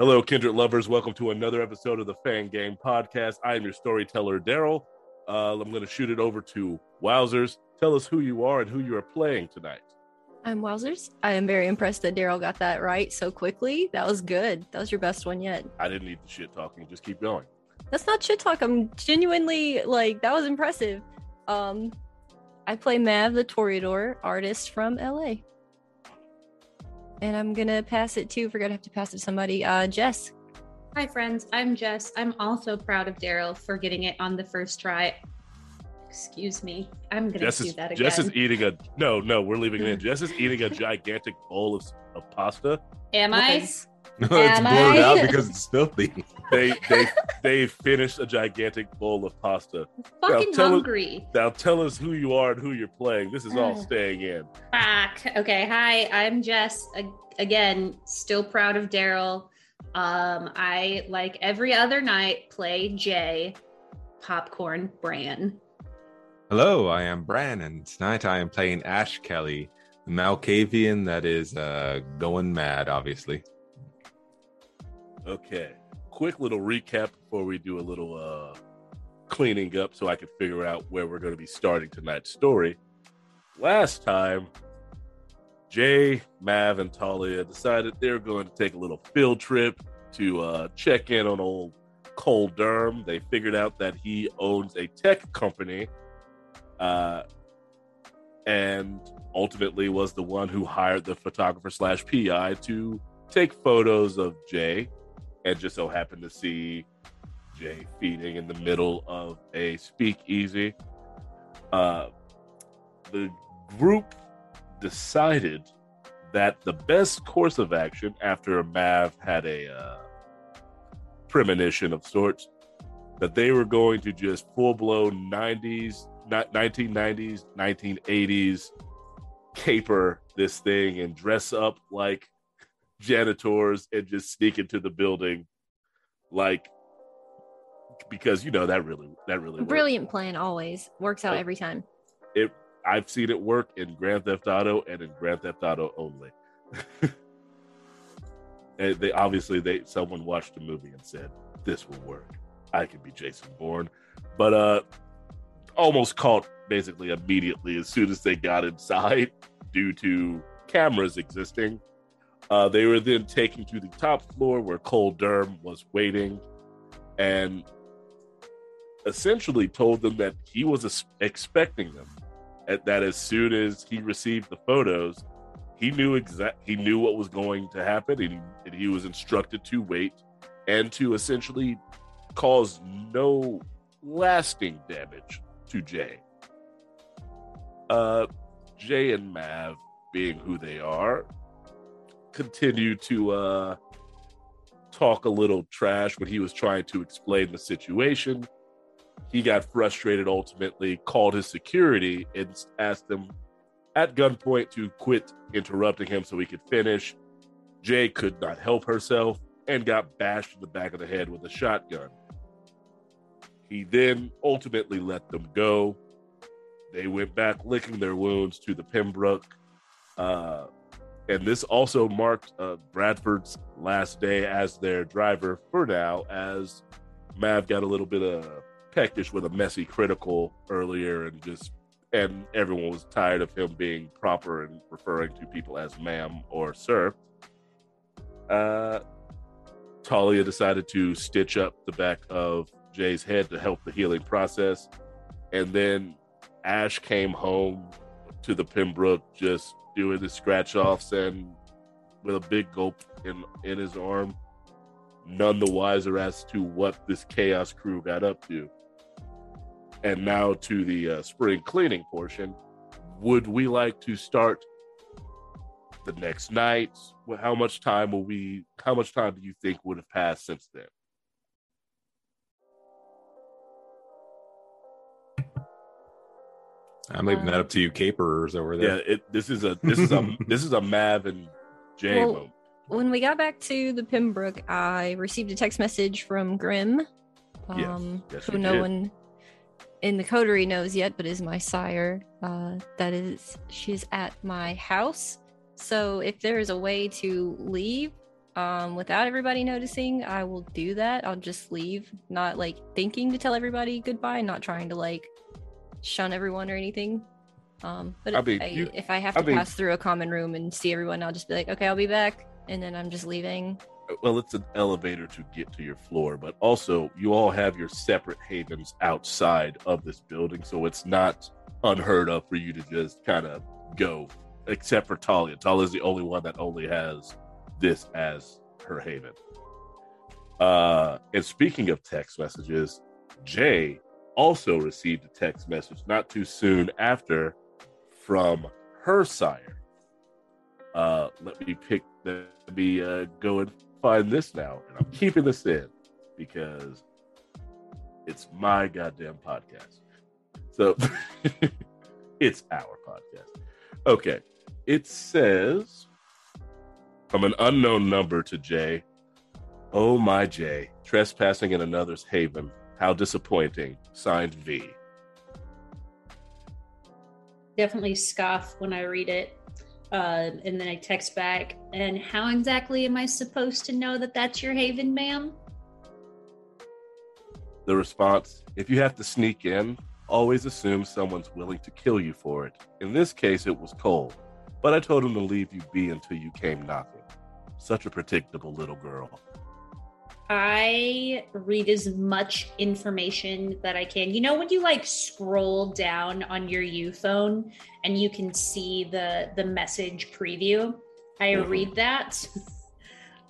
Hello, kindred lovers. Welcome to another episode of the Fang Gang Podcast. I am your storyteller, Daryl. Uh, I'm going to shoot it over to Wowzers. Tell us who you are and who you are playing tonight. I'm Wowzers. I am very impressed that Daryl got that right so quickly. That was good. That was your best one yet. I didn't need the shit talking. Just keep going. That's not shit talk. I'm genuinely like that was impressive. Um, I play Mav the Toreador, artist from LA. And I'm gonna pass it to. Forgot I have to pass it to somebody. Uh, Jess. Hi, friends. I'm Jess. I'm also proud of Daryl for getting it on the first try. Excuse me. I'm gonna Jess do is, that again. Jess is eating a no, no. We're leaving it in. Jess is eating a gigantic bowl of, of pasta. Am I? Nice. No, it's Am blurred I? out because it's filthy. They they they finished a gigantic bowl of pasta. Fucking tell us- hungry. Now tell us who you are and who you're playing. This is all Uh. staying in. Fuck. Okay. Hi, I'm Jess. A- Again, still proud of Daryl. Um, I like every other night play Jay, Popcorn Bran. Hello, I am Bran, and tonight I am playing Ash Kelly, the Malkavian that is uh, going mad, obviously. Okay. Quick little recap before we do a little uh cleaning up so I can figure out where we're going to be starting tonight's story. Last time, Jay, Mav, and Talia decided they're going to take a little field trip to uh, check in on old Cole Durham. They figured out that he owns a tech company uh, and ultimately was the one who hired the photographer slash PI to take photos of Jay and just so happened to see Jay feeding in the middle of a speakeasy. Uh, the group decided that the best course of action after Mav had a uh, premonition of sorts that they were going to just full blown 90s, 1990s, 1980s caper this thing and dress up like janitors and just sneak into the building like because you know that really that really works. Brilliant plan always works out every time. it I've seen it work in Grand Theft Auto and in Grand Theft Auto only. and they obviously they someone watched the movie and said this will work. I can be Jason Bourne, but uh, almost caught basically immediately as soon as they got inside due to cameras existing. Uh, they were then taken to the top floor where Cole Durham was waiting, and essentially told them that he was expecting them. At that as soon as he received the photos he knew exact he knew what was going to happen and he, and he was instructed to wait and to essentially cause no lasting damage to jay. Uh jay and mav being who they are continue to uh talk a little trash when he was trying to explain the situation. He got frustrated ultimately called his security and asked them at gunpoint to quit interrupting him so he could finish. Jay could not help herself and got bashed in the back of the head with a shotgun. He then ultimately let them go. They went back licking their wounds to the pembroke uh, and this also marked uh, bradford's last day as their driver for now as mav got a little bit of peckish with a messy critical earlier and just and everyone was tired of him being proper and referring to people as ma'am or sir. Uh talia decided to stitch up the back of jay's head to help the healing process. And then ash came home to the pembroke just doing the scratch offs and with a big gulp in in his arm none the wiser as to what this chaos crew got up to and now to the uh, spring cleaning portion. Would we like to start the next night? How much time will we? How much time do you think would have passed since then? I'm leaving that up to you, caperers over Yeah, there. it, this is a this is a this is a Mav and Jay Well, moment. When we got back to the Pembroke, I received a text message from Grim, um, Yes, who no did. one in the coterie knows yet, but is my sire. Uh, that is, she's at my house. So if there is a way to leave, um, without everybody noticing, I will do that. I'll just leave, not like thinking to tell everybody goodbye, not trying to like shun everyone or anything. Um, but I if, I, you- if I have I to mean- pass through a common room and see everyone, I'll just be like, okay, I'll be back, and then I'm just leaving. well, it's an elevator to get to your floor, but also you all have your separate havens outside of this building, so it's not unheard of for you to just kind of go, except for Talia. Talia's the only one that only has this as her haven. Uh, and speaking of text messages, Jay also received a text message not too soon after from her sire. Uh, let me pick let me uh, go and find this now, and I'm keeping this in because it's my goddamn podcast. So it's our podcast. Okay, it says from an unknown number to Jay. Oh my Jay, trespassing in another's haven. How disappointing. Signed V. Definitely scoff when I read it. Uh, and then I text back, and how exactly am I supposed to know that that's your haven, ma'am? The response if you have to sneak in, always assume someone's willing to kill you for it. In this case, it was Cole, but I told him to leave you be until you came knocking. Such a predictable little girl. I read as much information that I can. You know when you like scroll down on your U phone and you can see the the message preview? I Mhm. read that.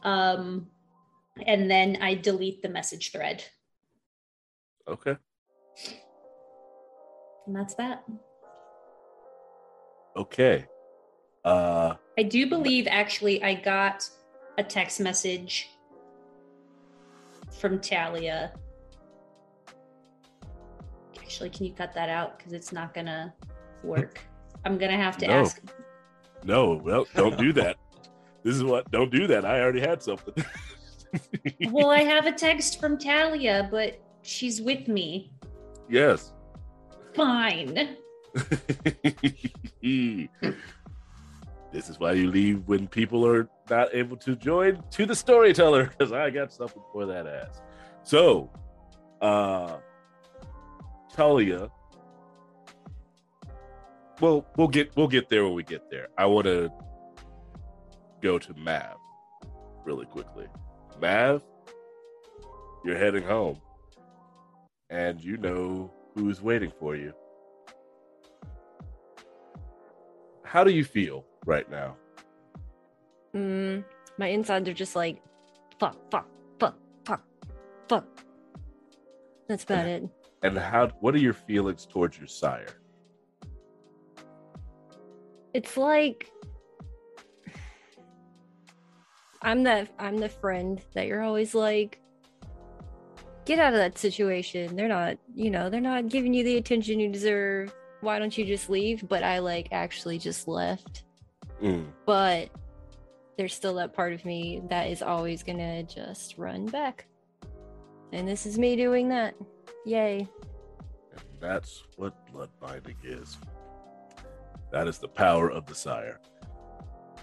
um and then I delete the message thread. Okay. And that's that. Okay. Uh, I do believe actually I got a text message from Talia. Actually, can you cut that out? Because it's not gonna work. I'm gonna have to No. ask. no, well, don't do that. this is what, don't do that. I already had something. Well, I have a text from Talia, but she's with me. yes. Fine. this is why you leave when people are not able to join to the storyteller because I got something for that ass. So, uh, Talia. Well, we'll get we'll get there when we get there. I want to go to Mav really quickly. Mav, you're heading home, and you know who's waiting for you. How do you feel right now? Mm, my insides are just like, fuck, fuck, fuck, fuck, fuck. That's about it. And how what are your feelings towards your sire? It's like I'm the I'm the friend that you're always like get out of that situation. They're not, you know, they're not giving you the attention you deserve. Why don't you just leave? But I like actually just left. Mm, But there's still that part of me that is always going to just run back. And this is me doing that. Yay. and that's what blood binding is. That is the power of the sire.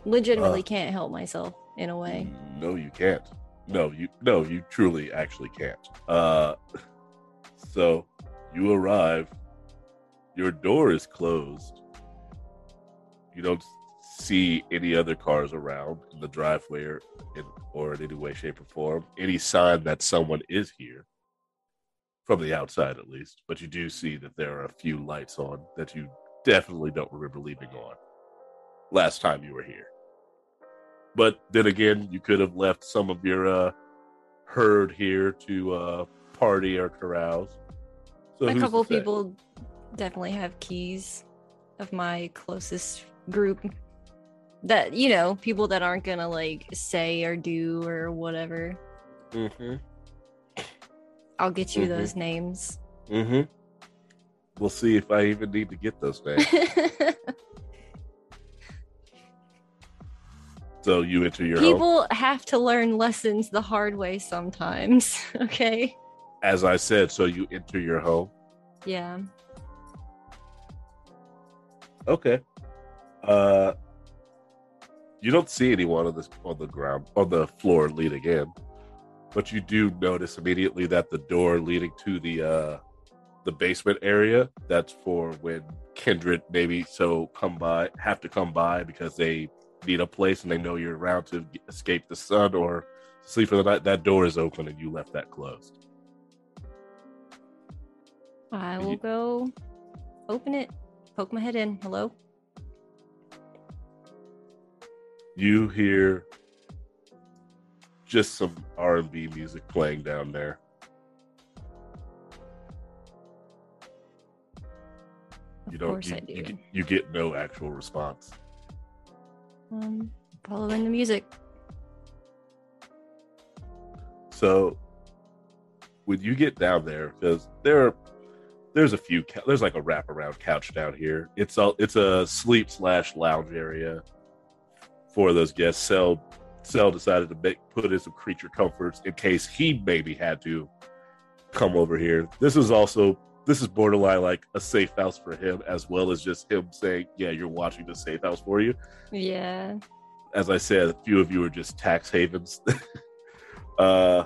Legitimately Uh. can't help myself in a way. No, you can't. No, you no, you truly actually can't. Uh so you arrive. Your door is closed. You don't see any other cars around in the driveway or in, or in any way, shape, or form. Any sign that someone is here from the outside, at least. But you do see that there are a few lights on that you definitely don't remember leaving on last time you were here. But then again, you could have left some of your uh, herd here to uh, party or carouse. So a couple people definitely have keys of my closest group that you know people that aren't gonna like say or do or whatever Mhm. i'll get you Mhm. those names Mm-hmm. We'll see if I even need to get those names. so you enter your home. people have to learn lessons the hard way sometimes okay As I said, so you enter your home. yeah Okay. Uh You don't see anyone on this on the ground on the floor leading in, but you do notice immediately that the door leading to the uh the basement area that's for when kindred maybe so come by have to come by because they need a place and they know you're around to escape the sun or sleep for the night that door is open and you left that closed I You- will go open it, poke my head in. Hello? You hear just some r&b music playing down there you Of don't course you, I do. you get, you get no actual response Um, following the music. So when you get down there, because there are there's a few there's like a wraparound couch down here. It's a it's a sleep slash lounge area for those guests. Cell Cell decided to make put in some creature comforts in case he maybe had to come over here. This is also this is borderline like a safe house for him as well as just him saying, "Yeah, you're watching the safe house for you." Yeah. as I said, a few of you are just tax havens. uh,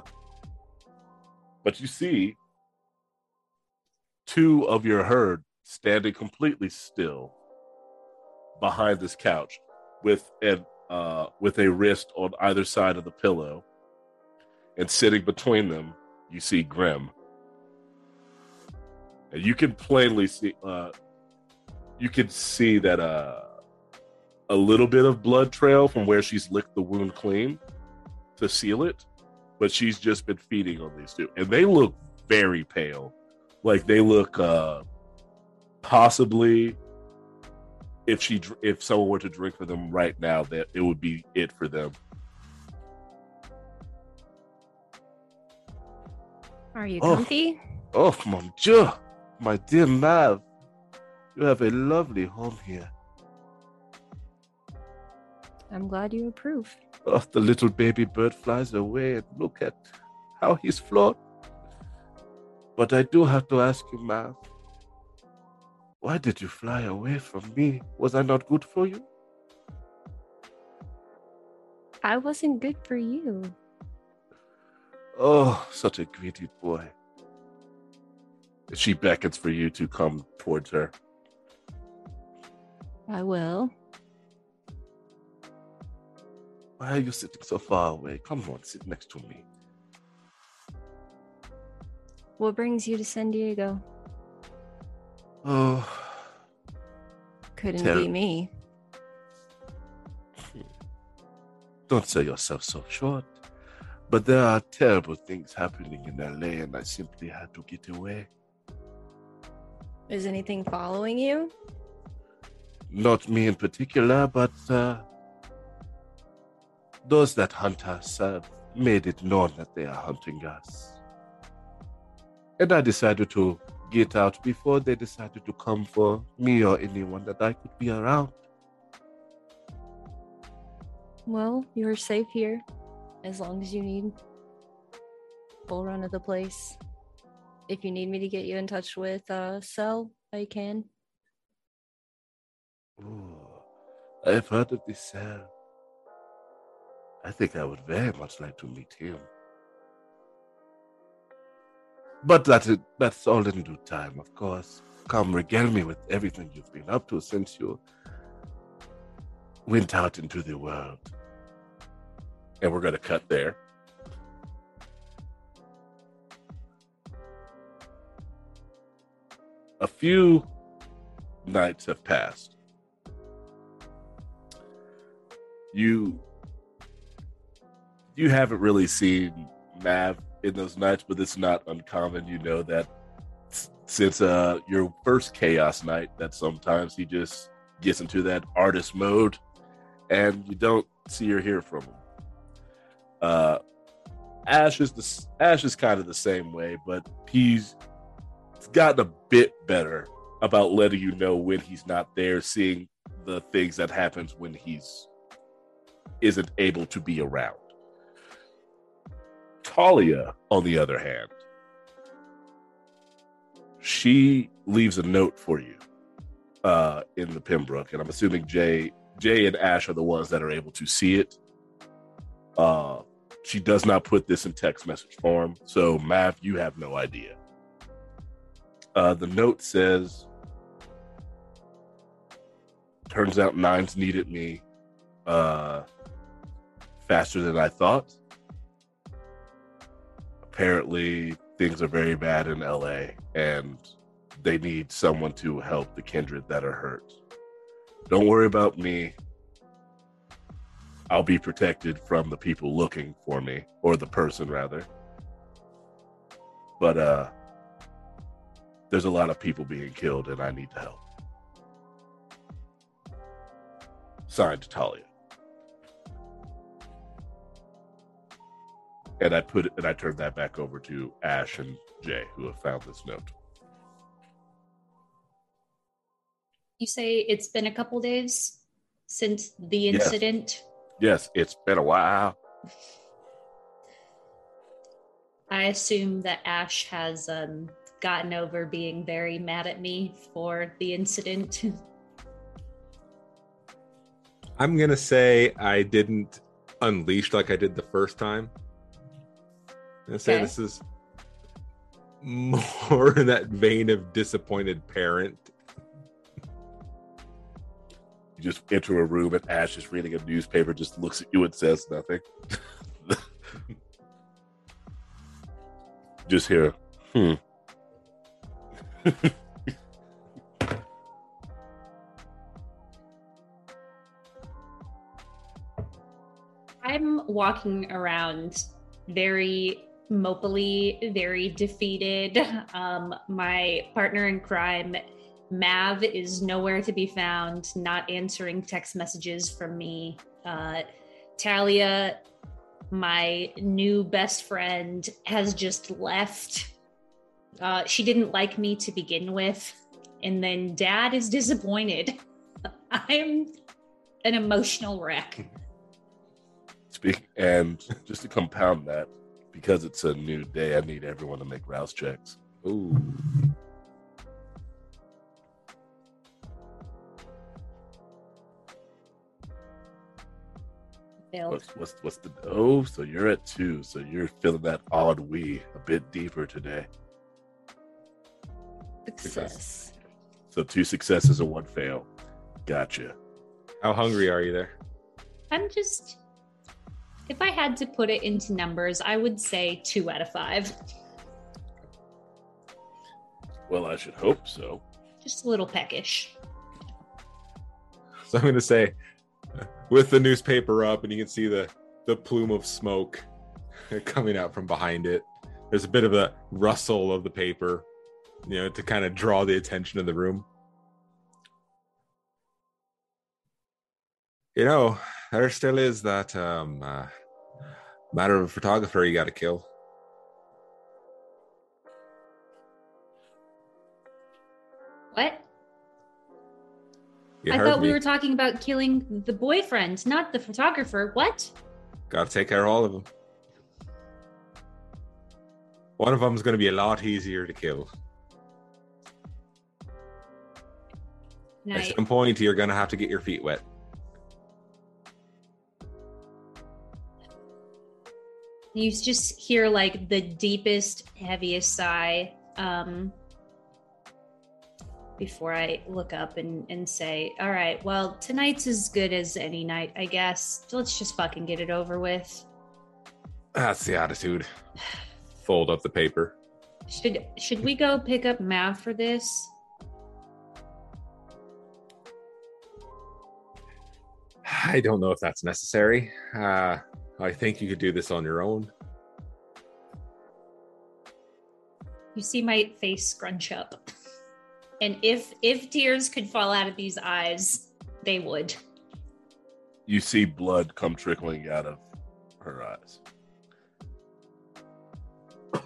but you see two of your herd standing completely still behind this couch with an uh, with a wrist on either side of the pillow, and sitting between them, you see Grim, and you can plainly see uh, you can see that uh a little bit of blood trail from where she's licked the wound clean to seal it, but she's just been feeding on these two, and they look very pale. Like they look uh possibly if she if someone were to drink for them right now, that it would be it for them. Are you Oh. comfy? Oh, mon Dieu, my dear Mav, you have a lovely home here. I'm glad you approve. Oh, the little baby bird flies away, and look at how he's flawed. But I do have to ask you, Mav, why did you fly away from me? Was I not good for you? I wasn't good for you. Oh, such a greedy boy. She beckons for you to come towards her. I will. Why are you sitting so far away? Come on, sit next to me. What brings you to San Diego? Oh, Couldn't Tell- be me. don't sell yourself so short. But there are terrible things happening in LA, and I simply had to get away. Is anything following you? Not me in particular, but uh, those that hunt us have made it known that they are hunting us. And I decided to get out before they decided to come for me or anyone that I could be around. Well, you're safe here as long as you need full run of the place. If you need me to get you in touch with uh Cell, I can. Ooh, I've heard of this cell. I think I would very much like to meet him. But that is, that's all in due time, of course. Come regale me with everything you've been up to since you went out into the world. And we're going to cut there. A few nights have passed. You you haven't really seen Mav in those nights, but it's not uncommon. You know that since uh your first chaos night, that sometimes he just gets into that artist mode, and you don't see or hear from him. Uh, Ash is the Ash is kind of the same way, but he's gotten a bit better about letting you know when he's not there, seeing the things that happens when he's isn't able to be around. Talia, on the other hand, she leaves a note for you uh, in the Pembroke, and I'm assuming Jay Jay and Ash are the ones that are able to see it. Uh, she does not put this in text message form, so Mav, you have no idea. Uh, the note says, "Turns out Nines needed me uh, faster than I thought. Apparently, things are very bad in LA, and they need someone to help the kindred that are hurt. Don't worry about me. I'll be protected from the people looking for me, or the person rather. But uh there's a lot of people being killed and I need to help. Signed Talia. And I put it and I turned that back over to Ash and Jay, who have found this note. You say it's been a couple days since the Yes. incident. Yes, it's been a while. I assume that Ash has um, gotten over being very mad at me for the incident. I'm gonna say I didn't unleash like I did the first time. I'm say Okay. this is more in that vein of disappointed parent. You just enter a room and Ash is reading a newspaper, just looks at you and says nothing. just hear, hmm. I'm walking around very mopily, very defeated. Um, my partner in crime, Mav, is nowhere to be found, not answering text messages from me. Uh, Talia, my new best friend, has just left. Uh, she didn't like me to begin with. And then dad is disappointed. I'm an emotional wreck. Speak and just to compound that, because it's a new day, I need everyone to make rouse checks. Ooh. Failed. What's what's what's the oh? So you're at two. So you're feeling that odd we a bit deeper today. Success. So two successes and one fail. Gotcha. How hungry are you there? I'm just, if I had to put it into numbers, I would say two out of five. Well, I should hope so. Just a little peckish. So I'm gonna say, with the newspaper up, and you can see the the plume of smoke coming out from behind it. There's a bit of a rustle of the paper, you know, to kind of draw the attention of the room. You know, there still is that um, uh, matter of a photographer you got to kill. What? You I thought we were talking about killing the boyfriend, not the photographer. What? Got to take care of all of them. One of them is going to be a lot easier to kill. At Night. some point, you're going to have to get your feet wet. You just hear like the deepest, heaviest sigh um, before I look up and, and say, All right, well, tonight's as good as any night, I guess. Let's just fucking get it over with. That's the attitude. Fold up the paper. Should should we go pick up Mav for this? I don't know if that's necessary. Uh, I think you could do this on your own. You see my face scrunch up. And if if tears could fall out of these eyes, they would. You see blood come trickling out of her eyes.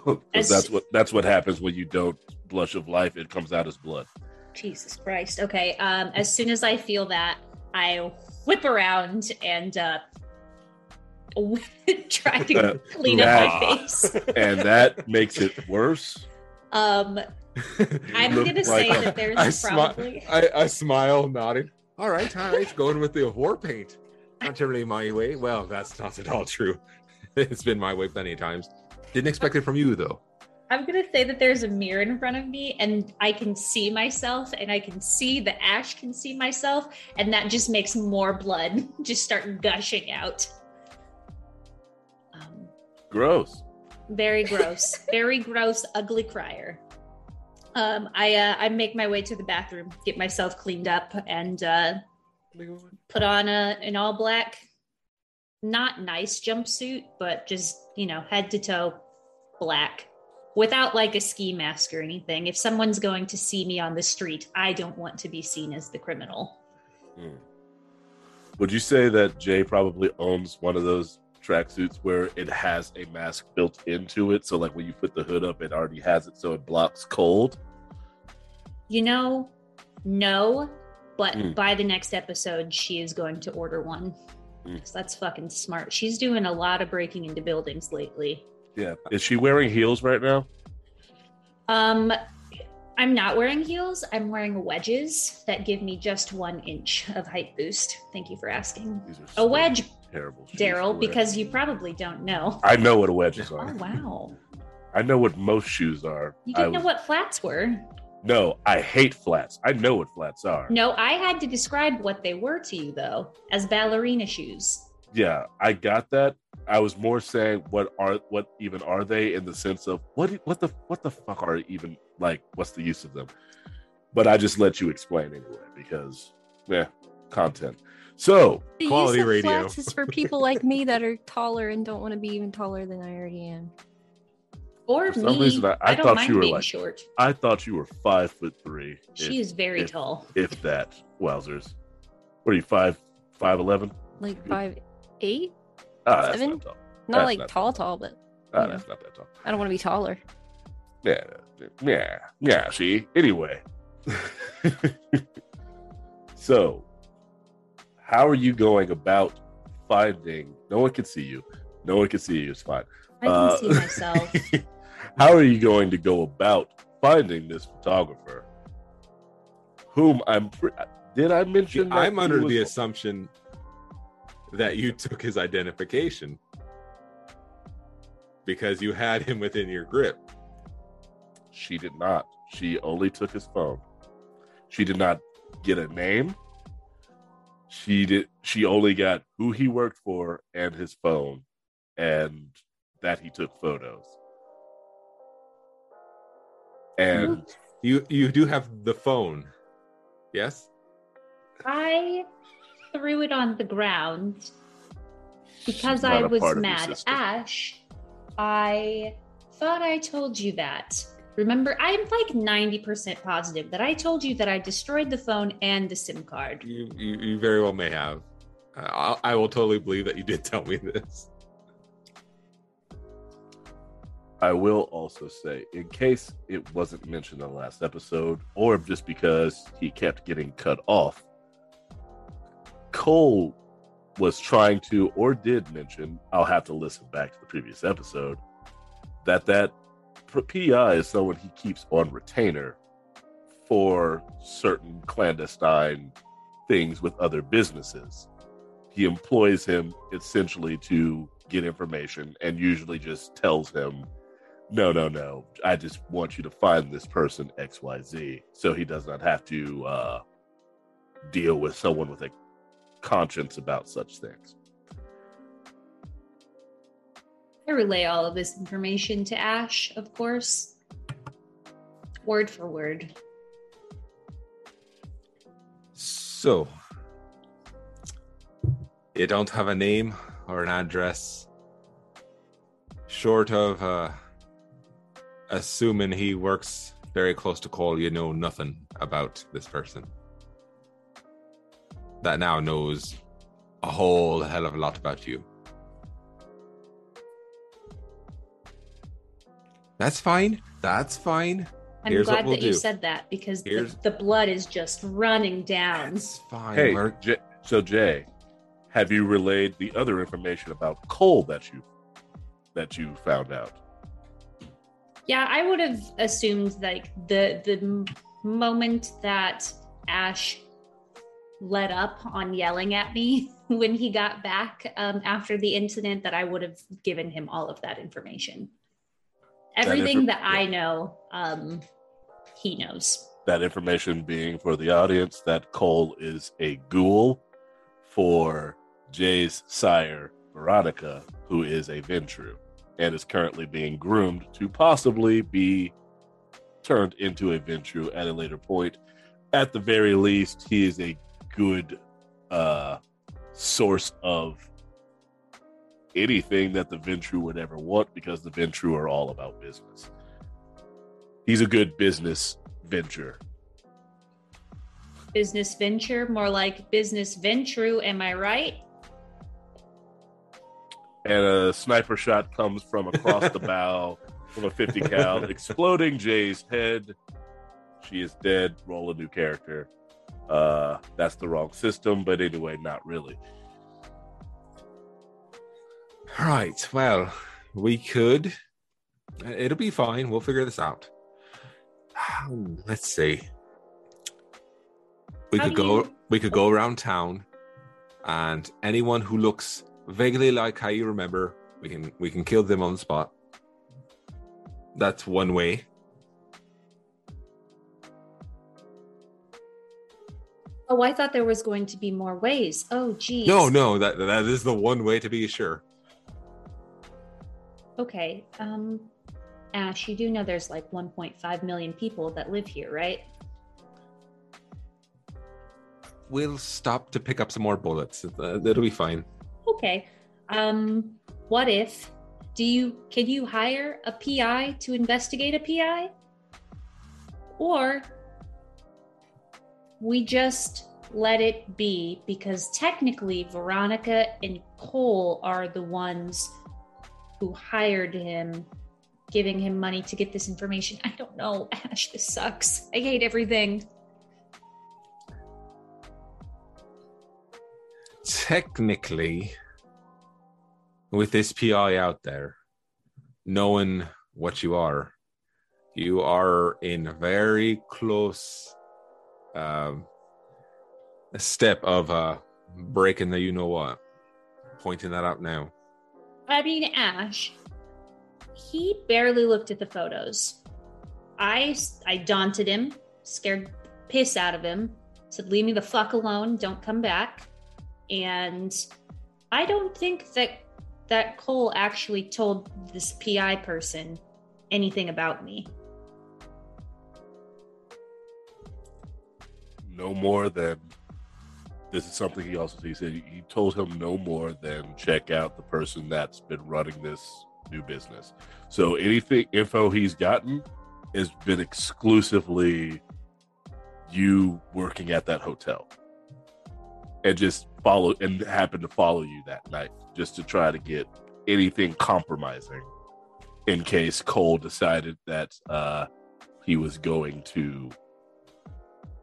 As- that's what that's what happens when you don't blush of life. It comes out as blood. Jesus Christ. Okay. Um, as soon as I feel that, I whip around and uh, try to clean up my face. and that makes it worse. Um, I'm gonna say like- that there's I, smi- probably I, I smile, nodding. All right, all right. Going with the war paint. Not generally my way. Well, that's not at all true. It's been my way plenty of times. Didn't expect it from you though. I'm gonna say that there's a mirror in front of me and I can see myself and I can see the ash can see myself and that just makes more blood just start gushing out. Gross. very gross, very gross, ugly crier. Um, I uh, I make my way to the bathroom, get myself cleaned up, and uh, put on a an all black, not nice jumpsuit, but just you know head to toe black, without like a ski mask or anything. If someone's going to see me on the street, I don't want to be seen as the criminal. Would you say that Jay probably owns one of those tracksuits where it has a mask built into it? So, like when you put the hood up, it already has it so it blocks cold. You know, no, but Mm. by the next episode, she is going to order one. Mm. So that's fucking smart. She's doing a lot of breaking into buildings lately. Yeah. Is she wearing heels right now? Um, I'm not wearing heels. I'm wearing wedges that give me just one inch of height boost. Thank you for asking. A wedge, terrible. Daryl, because you probably don't know. I know what wedges are. Oh wow, I know what most shoes are. you didn't know what flats were. No, I hate flats. I know what flats are. No, I had to describe what they were to you though, as ballerina shoes. Yeah, I got that. I was more saying what are what even are they in the sense of what what the what the fuck are even like what's the use of them? But I just let you explain anyway because yeah, content. So The Quality use of radio. flats is for people like me that are taller and don't want to be even taller than I already am. Or For some me. reason, I- I don't thought you were like- short. I thought you were five foot three. She if, is very if- tall. if that. Wowzers. What are you five five eleven? Like five eight? Ah, Seven? not tall. Not That's like not tall, tall, but Ah, Yeah. that's not that tall. I don't want to be taller. Yeah, yeah, yeah. See, anyway. so, how are you going about finding? No one can see you. No one can see you. It's fine. I can Uh, see myself. how are you going to go about finding this photographer? Whom I'm. Did I mention? that I'm under was- the assumption that you took his identification because you had him within your grip. She did not. She only took his phone. She did not get a name. She did. She only got who he worked for and his phone, and that he took photos. And You you do have the phone. Yes? I threw it on the ground because I was part of your mad. Ash, I thought I told you that. Remember, I'm like 90% positive that I told you that I destroyed the phone and the SIM card. You you, you very well may have. I, I will totally believe that you did tell me this. I will also say, in case it wasn't mentioned in the last episode, or just because he kept getting cut off, Cole was trying to, or did mention, I'll have to listen back to the previous episode, that that PI is someone he keeps on retainer for certain clandestine things with other businesses. He employs him essentially to get information and usually just tells him no, no, no. I just want you to find this person XYZ so he does not have to uh, deal with someone with a conscience about such things. I relay all of this information to Ash, of course, word for word. So you don't have a name or an address short of uh assuming he works very close to Cole, you know nothing about this person. That now knows a whole hell of a lot about you. That's fine. That's fine. I'm Here's what glad we'll that you said that because the, the blood is just running down. That's fine. Hey, We're- J- so Jay, have you relayed the other information about Cole that you that you found out? Yeah, I would have assumed like the the moment that Ash let up on yelling at me when he got back um, after the incident that I would have given him all of that information. Everything infor- that I know, um, he knows. That information being for the audience that Cole is a ghoul for Jay's sire, Veronica, who is a Ventrue and is currently being groomed to possibly be turned into a Ventrue at a later point. At the very least, he is a good uh, source of anything that the Ventrue would ever want because the Ventrue are all about business. He's a good business venture. Business venture, more like business venture. Am I right? And a sniper shot comes from across the bow from a 50 cal, exploding Jay's head. She is dead. Roll a new character. Uh, that's the wrong system, but anyway, not really. Right. Well, we could. It'll be fine. We'll figure this out. Um, Let's see. We How could go. you- We could go around town, and anyone who looks vaguely like how you remember, we can we can kill them on the spot. That's one way. Oh, I thought there was going to be more ways. Oh, geez. No, no, that that is the one way to be sure. Okay. Um, Ash, you do know there's like 1.5 million people that live here, right? We'll stop to pick up some more bullets. Uh, It'll be fine. Okay. Um, what if do you can you hire a PI to investigate a PI? Or we just let it be because technically Veronica and Cole are the ones who hired him giving him money to get this information. I don't know. Ash, this sucks. I hate everything. technically with this pi out there knowing what you are you are in a very close um step of uh breaking the you know what pointing that out now mean, Ash, he barely looked at the photos. I I daunted him, scared piss out of him, said, "Leave me the fuck alone. Don't come back." And I don't think that that Cole actually told this PI person anything about me. No more than this is something he also he said he told him no more than check out the person that's been running this new business. So anything info he's gotten has been exclusively you working at that hotel. And just follow and happen to follow you that night just to try to get anything compromising in case Cole decided that uh he was going to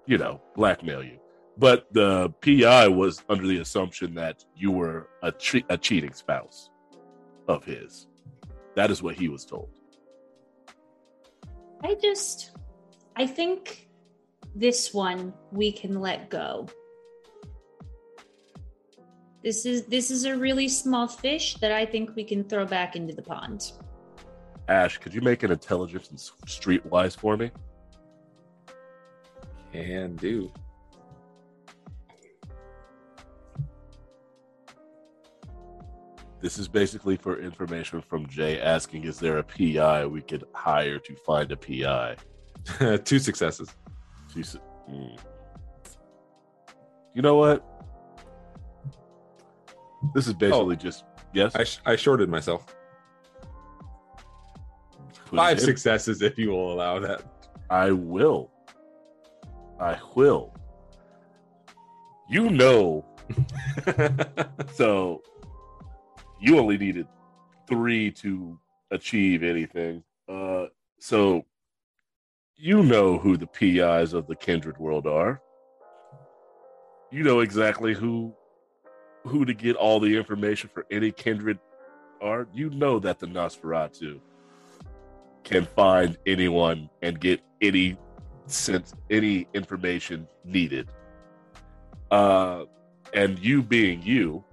you know blackmail you but the PI was under the assumption that you were a, che- a cheating spouse of his. That is what he was told. I just I think this one we can let go. This is this is a really small fish that I think we can throw back into the pond. Ash, could you make an intelligence and streetwise for me? can do This is basically for information from Jay asking, is there a PI we could hire to find a PI? two successes She said, "Hmm. You know what? This is basically just yes. I, sh- I shorted myself put five successes if you will allow that I will. I will. You know, so you only needed three to achieve anything. Uh, so you know who the PIs of the kindred world are. You know exactly who who to get all the information for any kindred are. You know that the Nosferatu can find anyone and get any sense any information needed Uh, and you being you,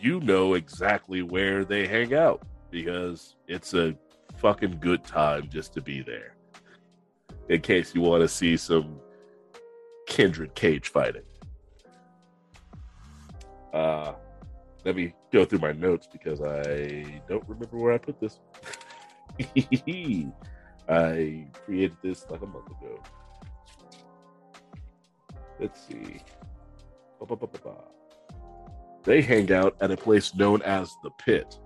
you know exactly where they hang out because it's a fucking good time just to be there. In case you want to see some kindred cage fighting. Uh, let me go through my notes because I don't remember where I put this. I created this like a month ago. Let's see. Ba-ba-ba-ba-ba. They hang out at a place known as the Pit.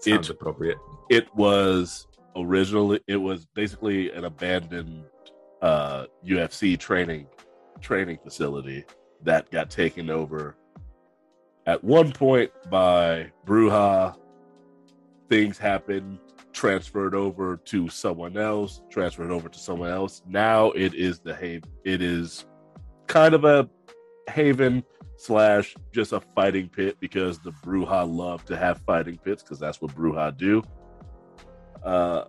Sounds It- appropriate. It was originally it was basically an abandoned uh, UFC training training facility that got taken over at one point by Brujah. Things happened, transferred over to someone else, transferred over to someone else. Now it is the haven. It is kind of a haven slash just a fighting pit because the Brujah love to have fighting pits because that's what Brujah do. Uh,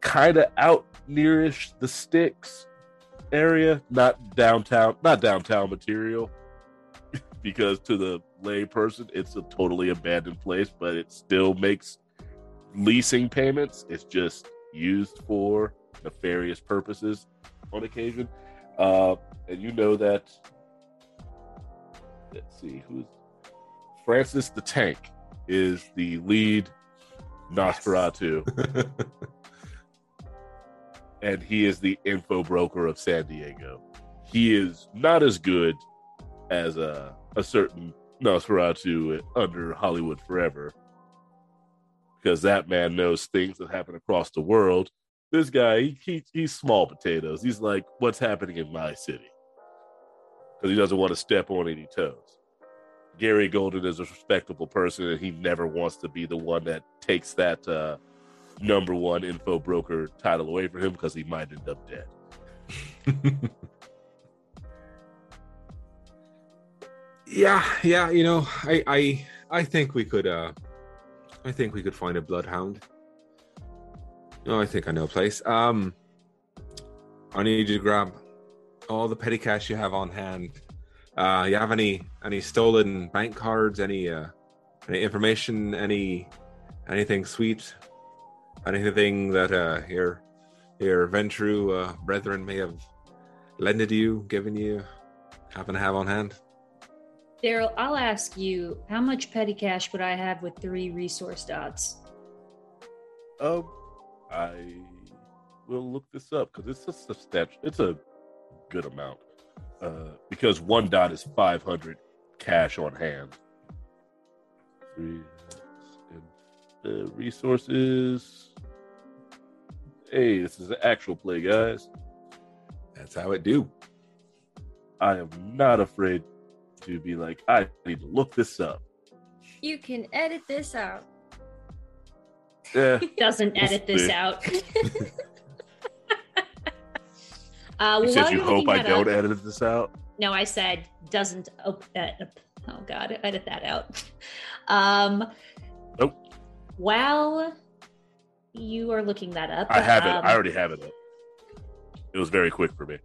kind of out nearish the sticks area, not downtown, not downtown material, because to the lay person, it's a totally abandoned place, but it still makes leasing payments. It's just used for nefarious purposes on occasion. Uh, and you know that. Let's see who's Francis the Tank is the lead Nosferatu and he is the info broker of San Diego. He is not as good as a, a certain Nosferatu under Hollywood Forever, because that man knows things that happen across the world. This guy, he, he he's small potatoes. He's like, what's happening in my city? Because he doesn't want to step on any toes. Gary Golden is a respectable person, and he never wants to be the one that takes that uh, number one info broker title away from him because he might end up dead. yeah, yeah. You know, I, I, I think we could. uh I think we could find a bloodhound. No, I think I know a place. Um, I need you to grab all the petty cash you have on hand. Uh, you have any any stolen bank cards? Any uh, any information? Any anything sweet? Anything that uh, your your Ventrue uh, brethren may have lended you, given you, happen to have on hand? Daryl, I'll ask you, how much petty cash would I have with three resource dots? Um, I will look this up because it's a substantial. It's a good amount. Uh, because one dot is five hundred cash on hand. Three the resources. Hey, this is an actual play, guys. That's how it do. I am not afraid to be like, I need to look this up. You can edit this out. Yeah, Doesn't edit this out. uh, you said you hope I don't up- edit this out. No, I said doesn't. Op- uh, oh God, edit that out. Um, Nope. While you are looking that up, I have it. um, I already have it up. It was very quick for me.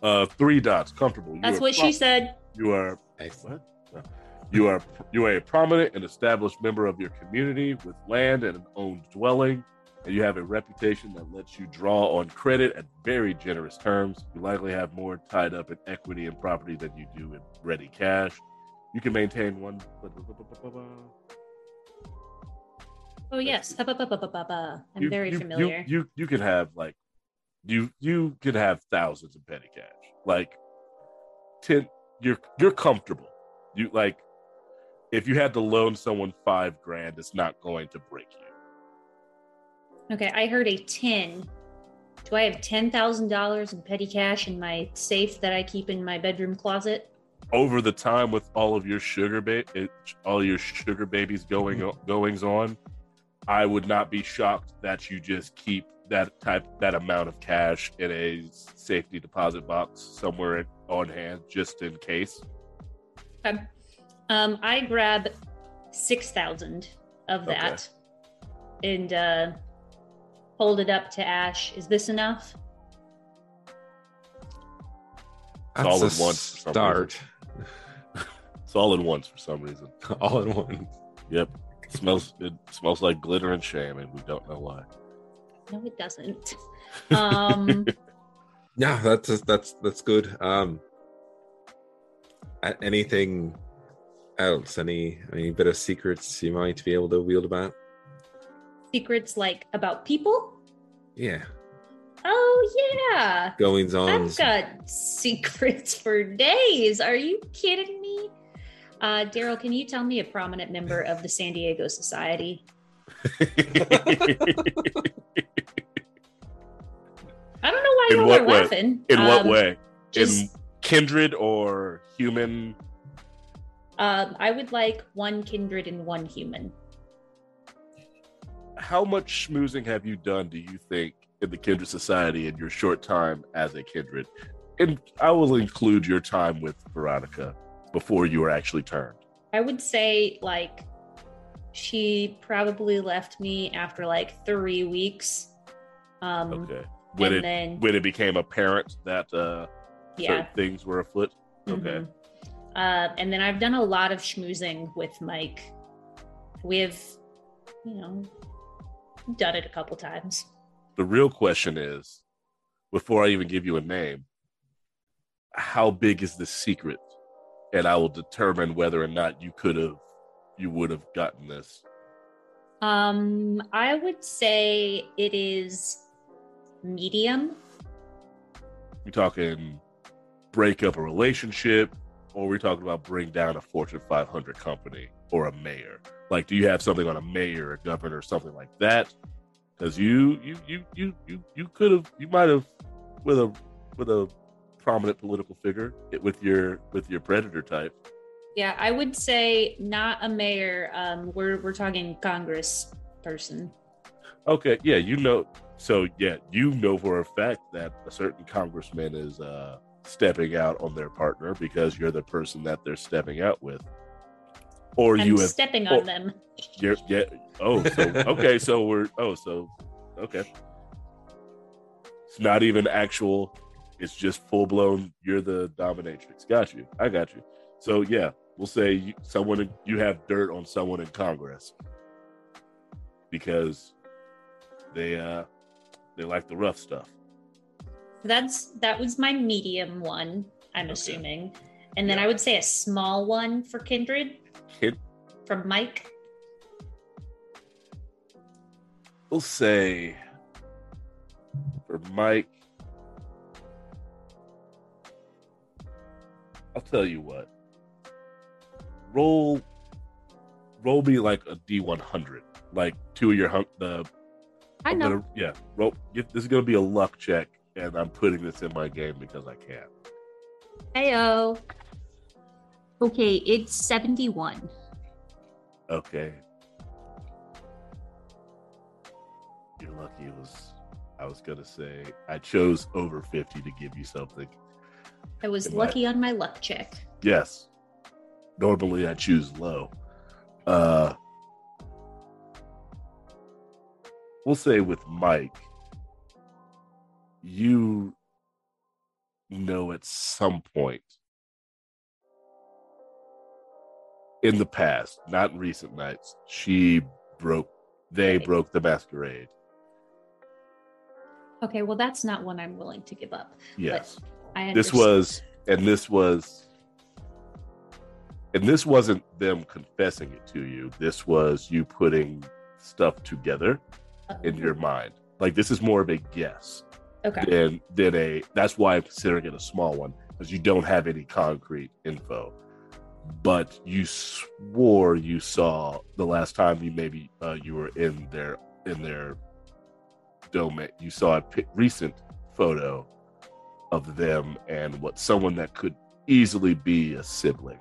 Uh, three dots, comfortable. You That's what pro- she said. You are Excellent. No. You are you are a prominent and established member of your community with land and an owned dwelling, and you have a reputation that lets you draw on credit at very generous terms. You likely have more tied up in equity and property than you do in ready cash. You can maintain one. Oh yes. I'm you- very you- familiar. You, you you can have like you you can have thousands in petty cash. Like ten you're you're comfortable. You like if you had to loan someone five grand, it's not going to break you. Okay, I heard a 10. Do I have $10,000 in petty cash in my safe that I keep in my bedroom closet? Over the time with all of your sugar ba- it, all your sugar babies going goings on, I would not be shocked that you just keep that type that amount of cash in a safety deposit box somewhere on hand just in case. Okay. Um, I grab 6,000 of Okay. that and uh, hold it up to Ash. Is this enough? It's all That's in a one for some start. It's all in once for some reason. all in one. Yep. It smells it smells like glitter and shame, and we don't know why. No, it doesn't. Um, Yeah, that's that's that's good. Um, anything else? Any any bit of secrets you might be able to wield about? Secrets like about people. Yeah, Oh yeah, goings on. I've got secrets for days. Are you kidding me? Uh, Daryl, can you tell me a prominent member of the San Diego Society? I don't know why y'all what are way? laughing. In what Um, way? In kindred or human? um, I would like one kindred and one human. How much schmoozing have you done? Do you think in the kindred society in your short time as a kindred? And I will include your time with Veronica before you were actually turned. I would say like she probably left me after like three weeks. Um, Okay. When it then when it became apparent that uh, yeah, certain things were afoot. Okay. Mhm. Uh, and then I've done a lot of schmoozing with Mike. We've, you know, done it a couple times. The real question is, before I even give you a name, how big is the secret? And I will determine whether or not you could have, you would have gotten this. Um, I would say it is medium. We talking break up a relationship, or we're talking about bring down a Fortune 500 company or a mayor? Like, do you have something on a mayor, a governor, something like that? Because you, you, you, you, you, you could have, you might have, with a, with a prominent political figure, it- with your, with your predator type. Yeah, I would say not a mayor. Um, we're we're talking Congress person. Okay, yeah, you know. So yeah, you know for a fact that a certain congressman is uh, stepping out on their partner because you're the person that they're stepping out with, or I'm you have stepping on them. You're, yeah. Oh, so okay. So we're. Oh, so okay. It's not even actual. It's just full blown. You're the dominatrix. Got you. I got you. So yeah, we'll say you, someone you have dirt on someone in Congress because they uh they like the rough stuff. That's that was my medium one. I'm Okay. assuming, and then Yeah. I would say a small one for Kindred Kid, from Mike. we'll say for Mike. I'll tell you what. Roll, roll me like a D one hundred, like two of your hun- the. I I'm know. Gonna, yeah, roll. This is gonna be a luck check, and I'm putting this in my game because I can. Heyo. Okay, it's 71. Okay. You're lucky it was. I was gonna say I chose over fifty to give you something. I was I- lucky on my luck check. Yes. Normally I choose low. Uh we'll say with Mike, you know at some point in the past, not in recent nights, she broke they broke the masquerade. Okay, well that's not one I'm willing to give up. Yes. I this was and this was and this wasn't them confessing it to you this was you putting stuff together in your mind like this is more of a guess Okay. than than a that's why i'm considering it a small one because you don't have any concrete info but you swore you saw the last time you maybe uh, you were in their in their domain. You saw a recent photo of them and what someone that could easily be a sibling.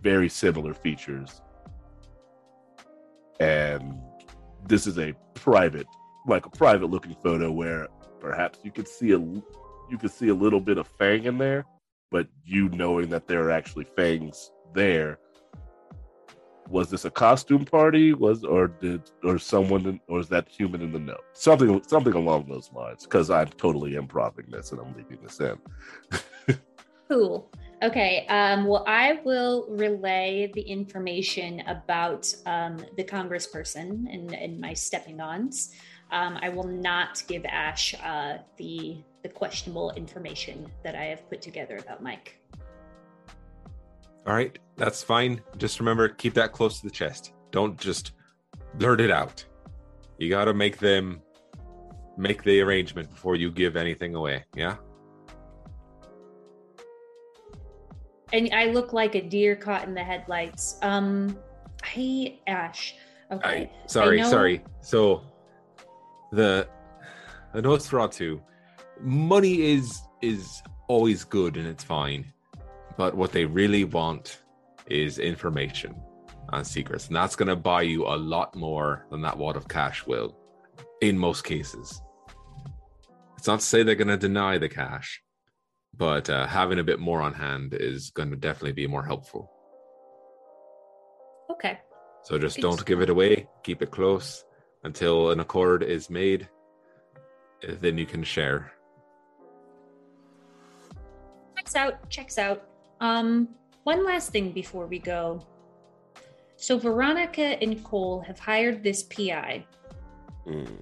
Very similar features. And this is a private like a private looking photo where perhaps you could see a you could see a little bit of fang in there but you knowing that there are actually fangs there was this a costume party? Was or did or someone or is that human in the know? Something something along those lines. Because I'm totally improving this and I'm leaving this in. Cool. Okay. Um, well, I will relay the information about um, the congressperson and, and my stepping ons. Um, I will not give Ash uh, the the questionable information that I have put together about Mike. All right, that's fine. Just remember, keep that close to the chest. Don't just blurt it out. You got to make them make the arrangement before you give anything away. Yeah. And I look like a deer caught in the headlights. Um, I Ash. Okay. I, sorry, know- sorry. So the the Nosferatu, money is is always good and it's fine, but what they really want is information and secrets, and that's going to buy you a lot more than that wad of cash will, in most cases. It's not to say they're going to deny the cash, but uh, having a bit more on hand is going to definitely be more helpful. Okay. So just don't give it away. Keep it close until an accord is made. Then you can share. Checks out. Checks out. Um, one last thing before we go. So Veronica and Cole have hired this PI. Mm.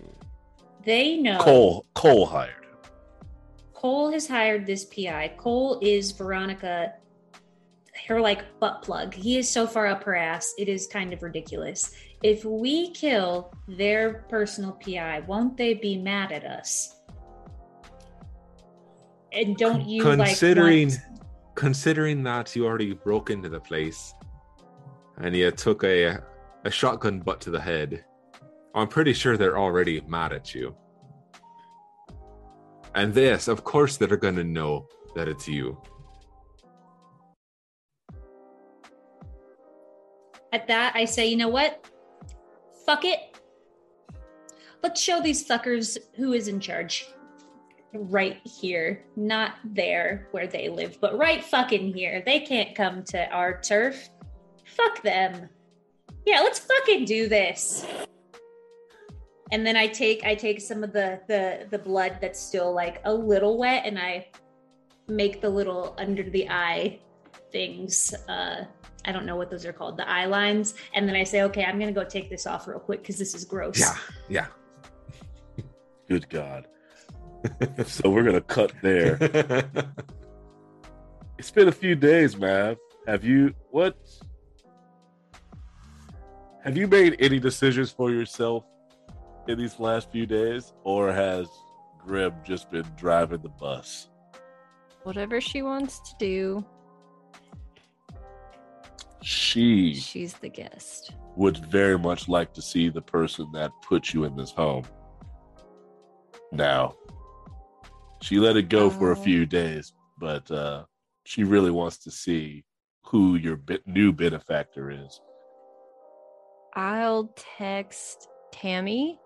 They know Cole Cole hired. Cole has hired this PI. Cole is Veronica, her like butt plug. He is so far up her ass. It is kind of ridiculous. If we kill their personal PI, won't they be mad at us? And don't you considering like considering that you already broke into the place and you took a a shotgun butt to the head, I'm pretty sure they're already mad at you. And this, of course, they're gonna know that it's you. At that, I say, you know what? Fuck it. Let's show these fuckers who is in charge. Right here, not there where they live, but right fucking here. They can't come to our turf. Fuck them. Yeah, let's fucking do this. And then I take I take some of the the the blood that's still like a little wet, and I make the little under the eye things. Uh, I don't know what those are called, the eye lines. And then I say, okay, I'm gonna go take this off real quick because this is gross. Yeah, yeah. Good God. so we're gonna cut there. It's been a few days, Mav. Have you what? Have you made any decisions for yourself in these last few days, or has Grim just been driving the bus? Whatever she wants to do, She she's the guest. would very much like to see the person that put you in this home. Now, she let it go for a Oh. few days, but uh, she really wants to see who your be- new benefactor is. I'll text Tammy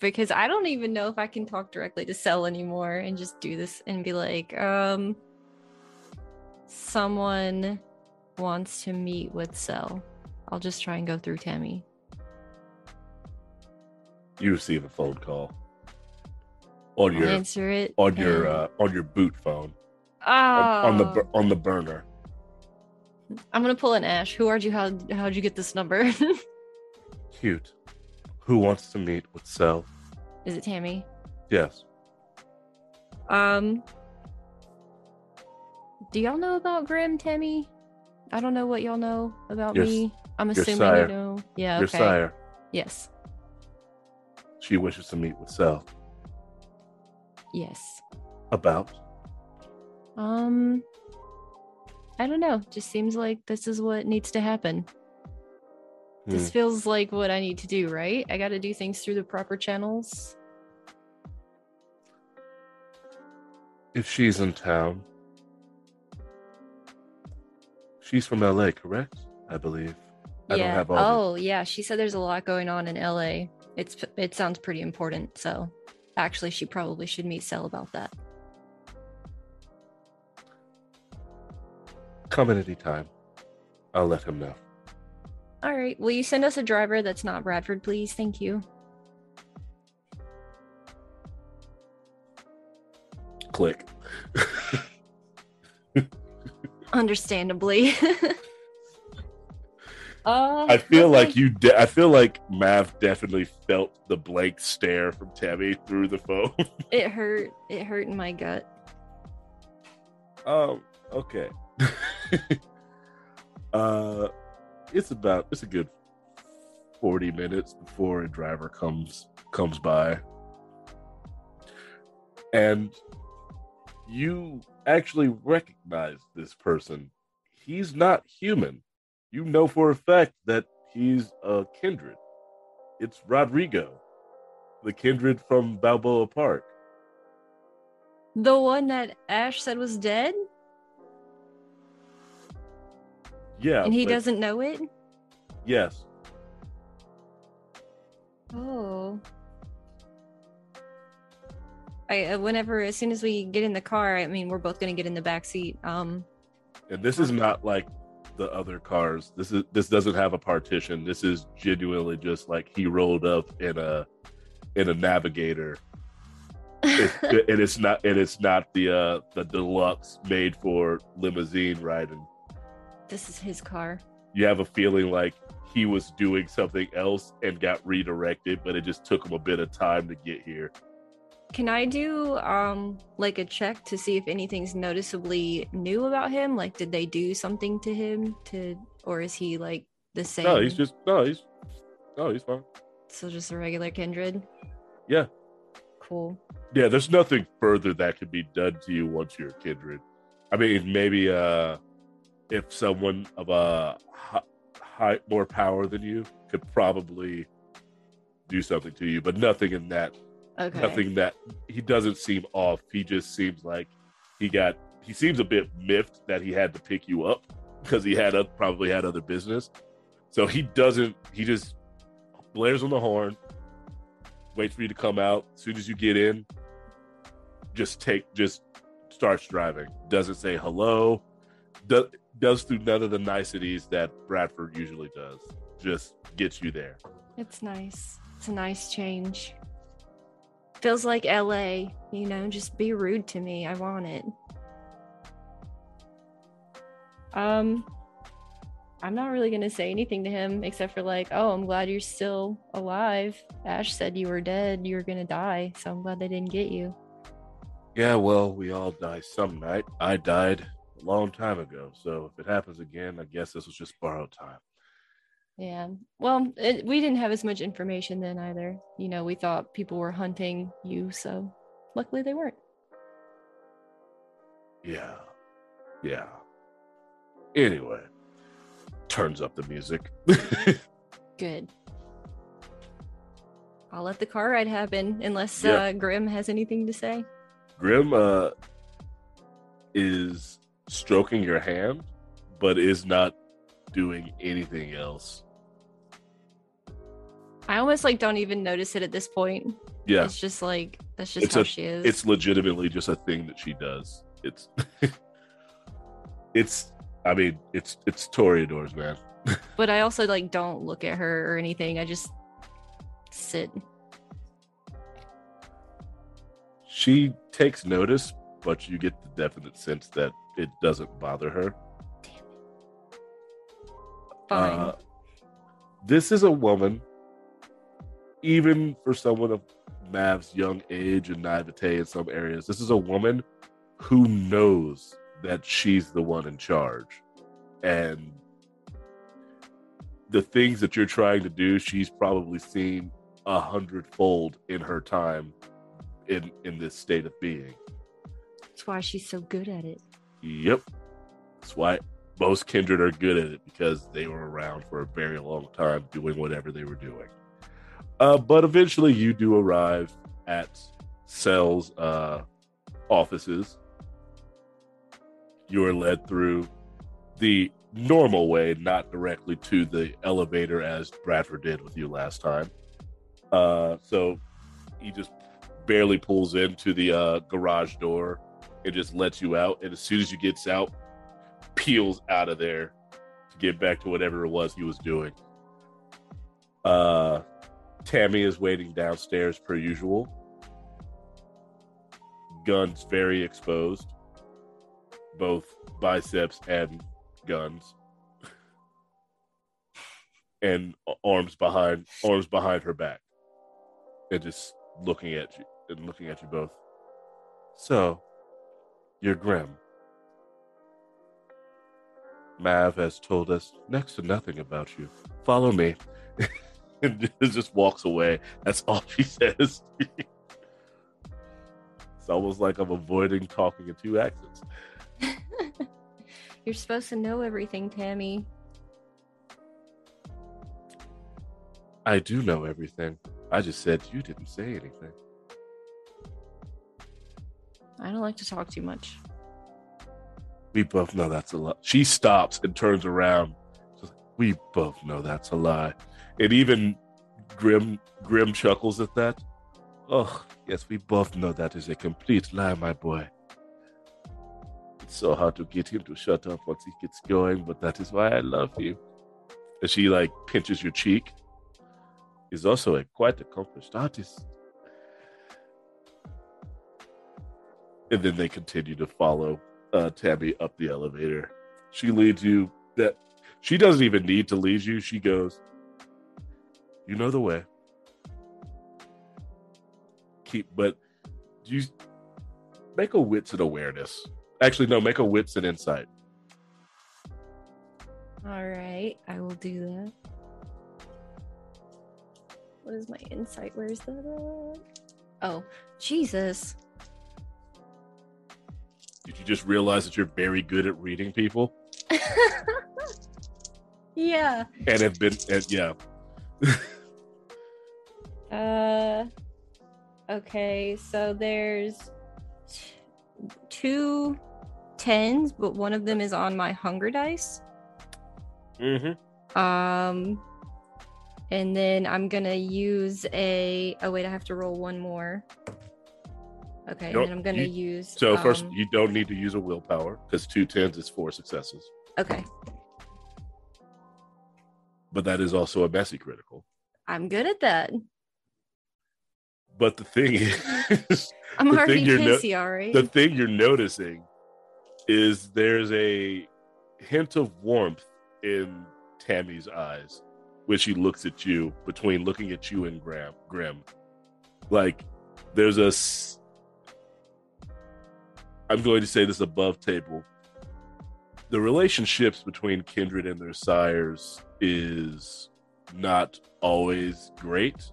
because I don't even know if I can talk directly to Cell anymore and just do this and be like, um, someone wants to meet with Cell. I'll just try and go through Tammy. You receive a phone call on your answer it. on your uh, on your boot phone oh, on, on the on the burner. I'm gonna pull an Ash. Who are you? How how'd you get this number? Cute. Who wants to meet with Cell? Is it Tammy? Yes. Um, do y'all know about Grim, Tammy? I don't know what y'all know about Your me. I'm assuming you know. Yeah. Your okay. sire. Yes. She wishes to meet with Cell. Yes. About Um, I don't know. Just seems like this is what needs to happen. Hmm. This feels like what I need to do, right? I got to do things through the proper channels. if she's in town. She's from LA, correct? I believe. I don't yeah. have all the- oh, yeah. She said there's a lot going on in LA. It's it sounds pretty important. So, actually, she probably should meet Cell about that. Come at any time. I'll let him know. All right. Will you send us a driver that's not Bradford, please? Thank you. Click. Understandably. uh, I feel like you. De- I feel like Mav definitely felt the blank stare from Tammy through the phone. it hurt. It hurt in my gut. um. Okay. uh, it's about. It's a good forty minutes before a driver comes comes by, and you actually recognize this person. He's not human. You know for a fact that he's a kindred. It's Rodrigo, the kindred from Balboa Park. The one that Ash said was dead, Yeah, and he but- doesn't know it. Yes, Oh. I uh, whenever as soon as we get in the car, I mean we're both gonna get in the back seat. Um, and this is not like the other cars. This is this doesn't have a partition. This is genuinely just like he rolled up in a in a navigator. It's, and it's not and it's not the uh the deluxe made for limousine riding. this is his car. You have a feeling like he was doing something else and got redirected, but it just took him a bit of time to get here. Can I do um like a check to see if anything's noticeably new about him? Like, did they do something to him to, or is he like the same? No, he's just no, he's no, he's fine. so just a regular kindred. Yeah. Cool. Yeah, there's nothing further that could be done to you once you're kindred. I mean, maybe uh if someone of a high more power than you could probably do something to you, but nothing in that Okay. nothing that he doesn't seem off. He just seems like he got he seems a bit miffed that he had to pick you up because he had a, probably had other business. So he doesn't he just blares on the horn, waits for you to come out. As soon as you get in, just take just starts driving. Doesn't say hello. Does does through none of the niceties that Bradford usually does. Just gets you there. It's nice. It's a nice change. Feels like LA, you know, just be rude to me. I want it. Um I'm not really going to say anything to him except for like, "Oh, I'm glad you're still alive. Ash said you were dead, you were going to die, so I'm glad they didn't get you." Yeah, well, we all die some night. I died a long time ago, so if it happens again, I guess this was just borrowed time. Yeah. Well, it, we didn't have as much information then either. You know, we thought people were hunting you, so luckily they weren't. Yeah. Yeah. Anyway, turns up the music. Good. I'll let the car ride happen unless Yeah. uh, Grim has anything to say. Grim uh, is stroking your hand, but is not doing anything else. I almost like don't even notice it at this point. Yeah, It's just like that's just It's how a- she is. it's legitimately just a thing that she does. It's, it's. I mean, it's it's Toreadors, man. but I also like don't look at her or anything. I just sit. She takes notice, but you get the definite sense that it doesn't bother her. Fine. Uh, this is a woman, even for someone of Mav's young age and naivete in some areas, this is a woman who knows that she's the one in charge. And the things that you're trying to do, she's probably seen a hundredfold in her time in in this state of being. That's why she's so good at it. Yep. That's why most kindred are good at it because they were around for a very long time doing whatever they were doing. Uh, but eventually you do arrive at Cell's uh, offices. You are led through the normal way, not directly to the elevator as Bradford did with you last time. Uh, so he just barely pulls into the uh, garage door and just lets you out. And as soon as you gets out, peels out of there to get back to whatever it was he was doing. Uh, Tammy is waiting downstairs per usual. Guns very exposed, both biceps and guns, and arms behind arms behind her back, and just looking at you and looking at you both. So, you're Grim. Mav has told us next to nothing about you. Follow me. and just walks away. That's all she says. it's almost like I'm avoiding talking in two accents. You're supposed to know everything, Tammy. I do know everything. I just said you didn't say anything. I don't like to talk too much. We both know that's a lie. She stops and turns around. We both know that's a lie. And even Grim Grim chuckles at that. Oh, yes, we both know that is a complete lie, my boy. It's so hard to get him to shut up once he gets going, but that is why I love you. And she like pinches your cheek. He's also a quite accomplished artist. And then they continue to follow uh, Tabby up the elevator. She leads you that she doesn't even need to lead you. She goes, You know the way. Keep, but you make a wits and awareness. Actually, no, make a wits and insight. All right, I will do that. What is my insight? Where's that? At? Oh, Jesus. Did you just realize that you're very good at reading people yeah. and have been, and yeah, Uh. Okay, so there's t- two tens, but one of them is on my hunger dice. mm-hmm. Um, and then I'm gonna use a. Oh wait, I have to roll one more. Okay, Nope, and then I'm gonna you- use. So first, um, you don't need to use a willpower because two tens is four successes, okay, but that is also a messy critical. I'm good at that. But the thing is, I'm The thing already you're no- the thing you're noticing is there's a hint of warmth in Tammy's eyes when she looks at you between looking at you and Graham Grim. Like there's a s- I'm going to say this above table. The relationships between kindred and their sires is not always great.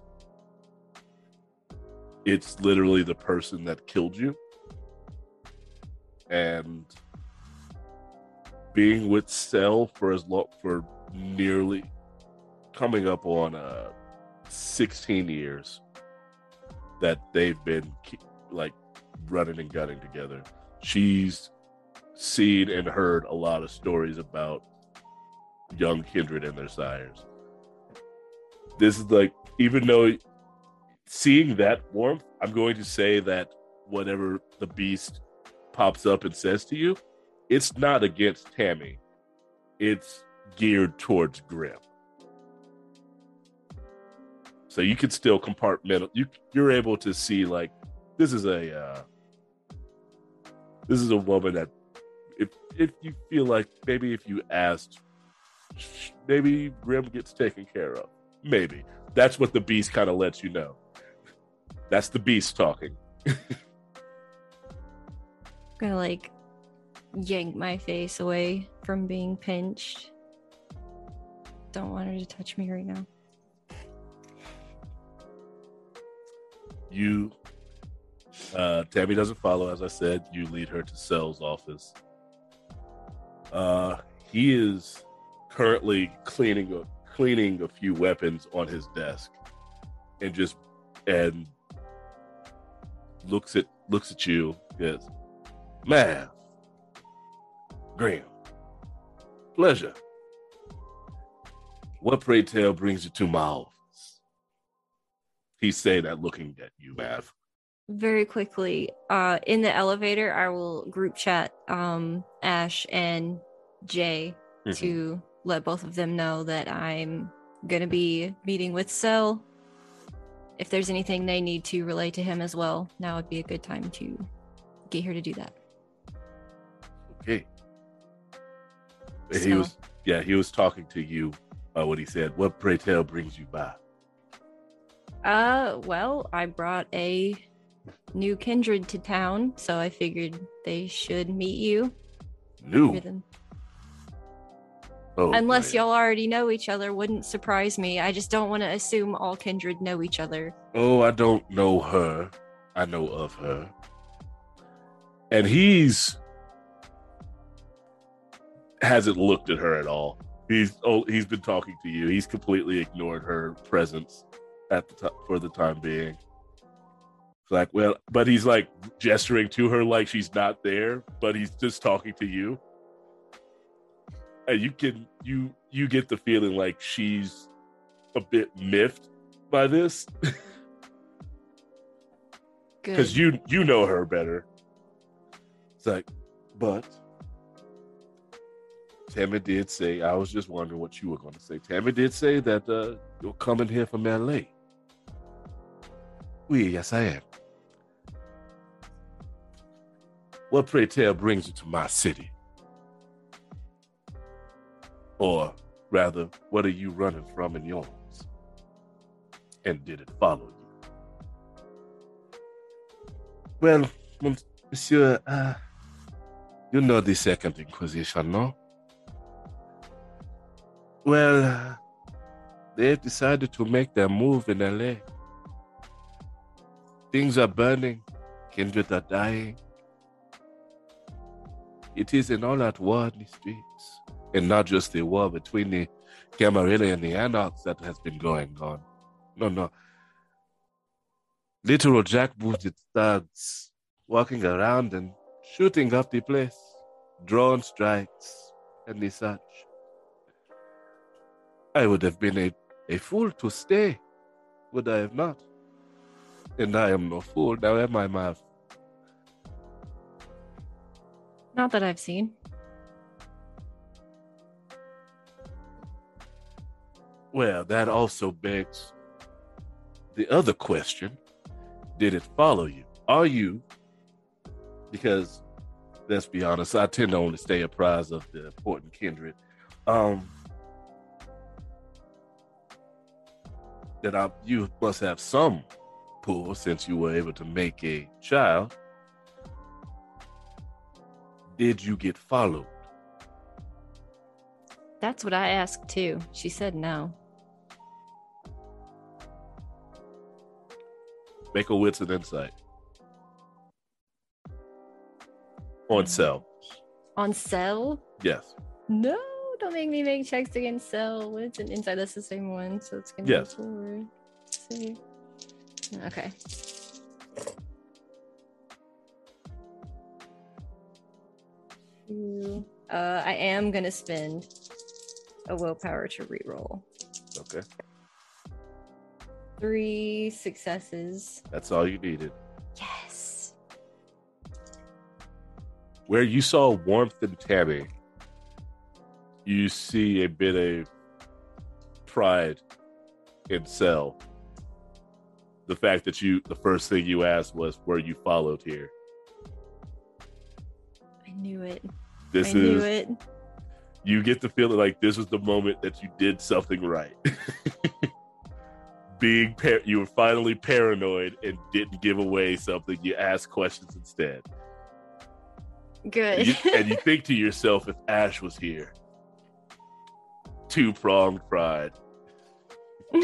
It's literally the person that killed you and being with Cell for as long for nearly coming up on uh 16 years that they've been like running and gunning together. She's seen and heard a lot of stories about young kindred and their sires. This is like even though seeing that warmth, I'm going to say that whatever the beast pops up and says to you, it's not against Tammy. It's geared towards Grim. So you can still compartmental. You you're able to see like this is a uh, this is a woman that if if you feel like maybe if you asked, maybe Grim gets taken care of. Maybe that's what the beast kind of lets you know. That's the beast talking. I'm gonna like yank my face away from being pinched. Don't want her to touch me right now. You, uh, Tammy doesn't follow. As I said, you lead her to Cell's office. Uh, he is currently cleaning a, cleaning a few weapons on his desk, and just and looks at looks at you. Yes, man, Graham, pleasure. What pray tell brings you to my office? He's saying that looking at you, Mav. Very quickly, uh, in the elevator, I will group chat um Ash and Jay Mhm. to let both of them know that I'm gonna be meeting with Cell. If there's anything they need to relay to him as well, now would be a good time to get here to do that. Okay. So- He was yeah, he was talking to you uh, what he said. What pray tell brings you by? Uh, well, I brought a new kindred to town, so I figured they should meet you. New. Oh, Unless man. y'all already know each other, wouldn't surprise me. I just don't want to assume all kindred know each other. Oh, I don't know her. I know of her. And he's hasn't looked at her at all. He's oh, he's been talking to you. He's completely ignored her presence at the time for the time being. It's like, well, but he's like gesturing to her like she's not there, but he's just talking to you. And you can you you get the feeling like she's a bit miffed by this because you you know her better. It's like, but Tammy did say. I was just wondering what you were going to say. Tammy did say that uh, you're coming here from L.A. Oui, yes, I am. What pray tell brings you to my city? Or rather, what are you running from in yours? And did it follow you? Well, monsieur, uh, you know the Second Inquisition, no? Well, uh, they've decided to make their move in LA. Things are burning, kindred are dying. It is an all out war in the streets, and not just the war between the Camarilla and the Anarchs that has been going on. No, no. Literal jackbooted thugs walking around and shooting up the place, drone strikes, and the such. I would have been a, a fool to stay, would I have not? And I am no fool, now am I, Mav? Not that I've seen. Well, that also begs the other question Did it follow you? Are you, because let's be honest, I tend to only stay apprised of the important kindred. Um, that I, you must have some pull since you were able to make a child. Did you get followed? That's what I asked too. She said no. Make a wits and insight. On cell. On cell? Yes. No, don't make me make checks against cell. What's an inside? That's the same one, so it's gonna Yes. be four. See. Okay. Uh, I am gonna spend a willpower to reroll. Okay. Three successes. That's all you needed. Yes. Where you saw warmth in Tammy, you see a bit of pride in Cell. The fact that you, the first thing you asked was, where you followed here?" I knew it. This I knew is it. you get the feeling like this was the moment that you did something right. Being par- you were finally paranoid and didn't give away something. You asked questions instead. Good. And you, and you think to yourself, if Ash was here, two pronged pride.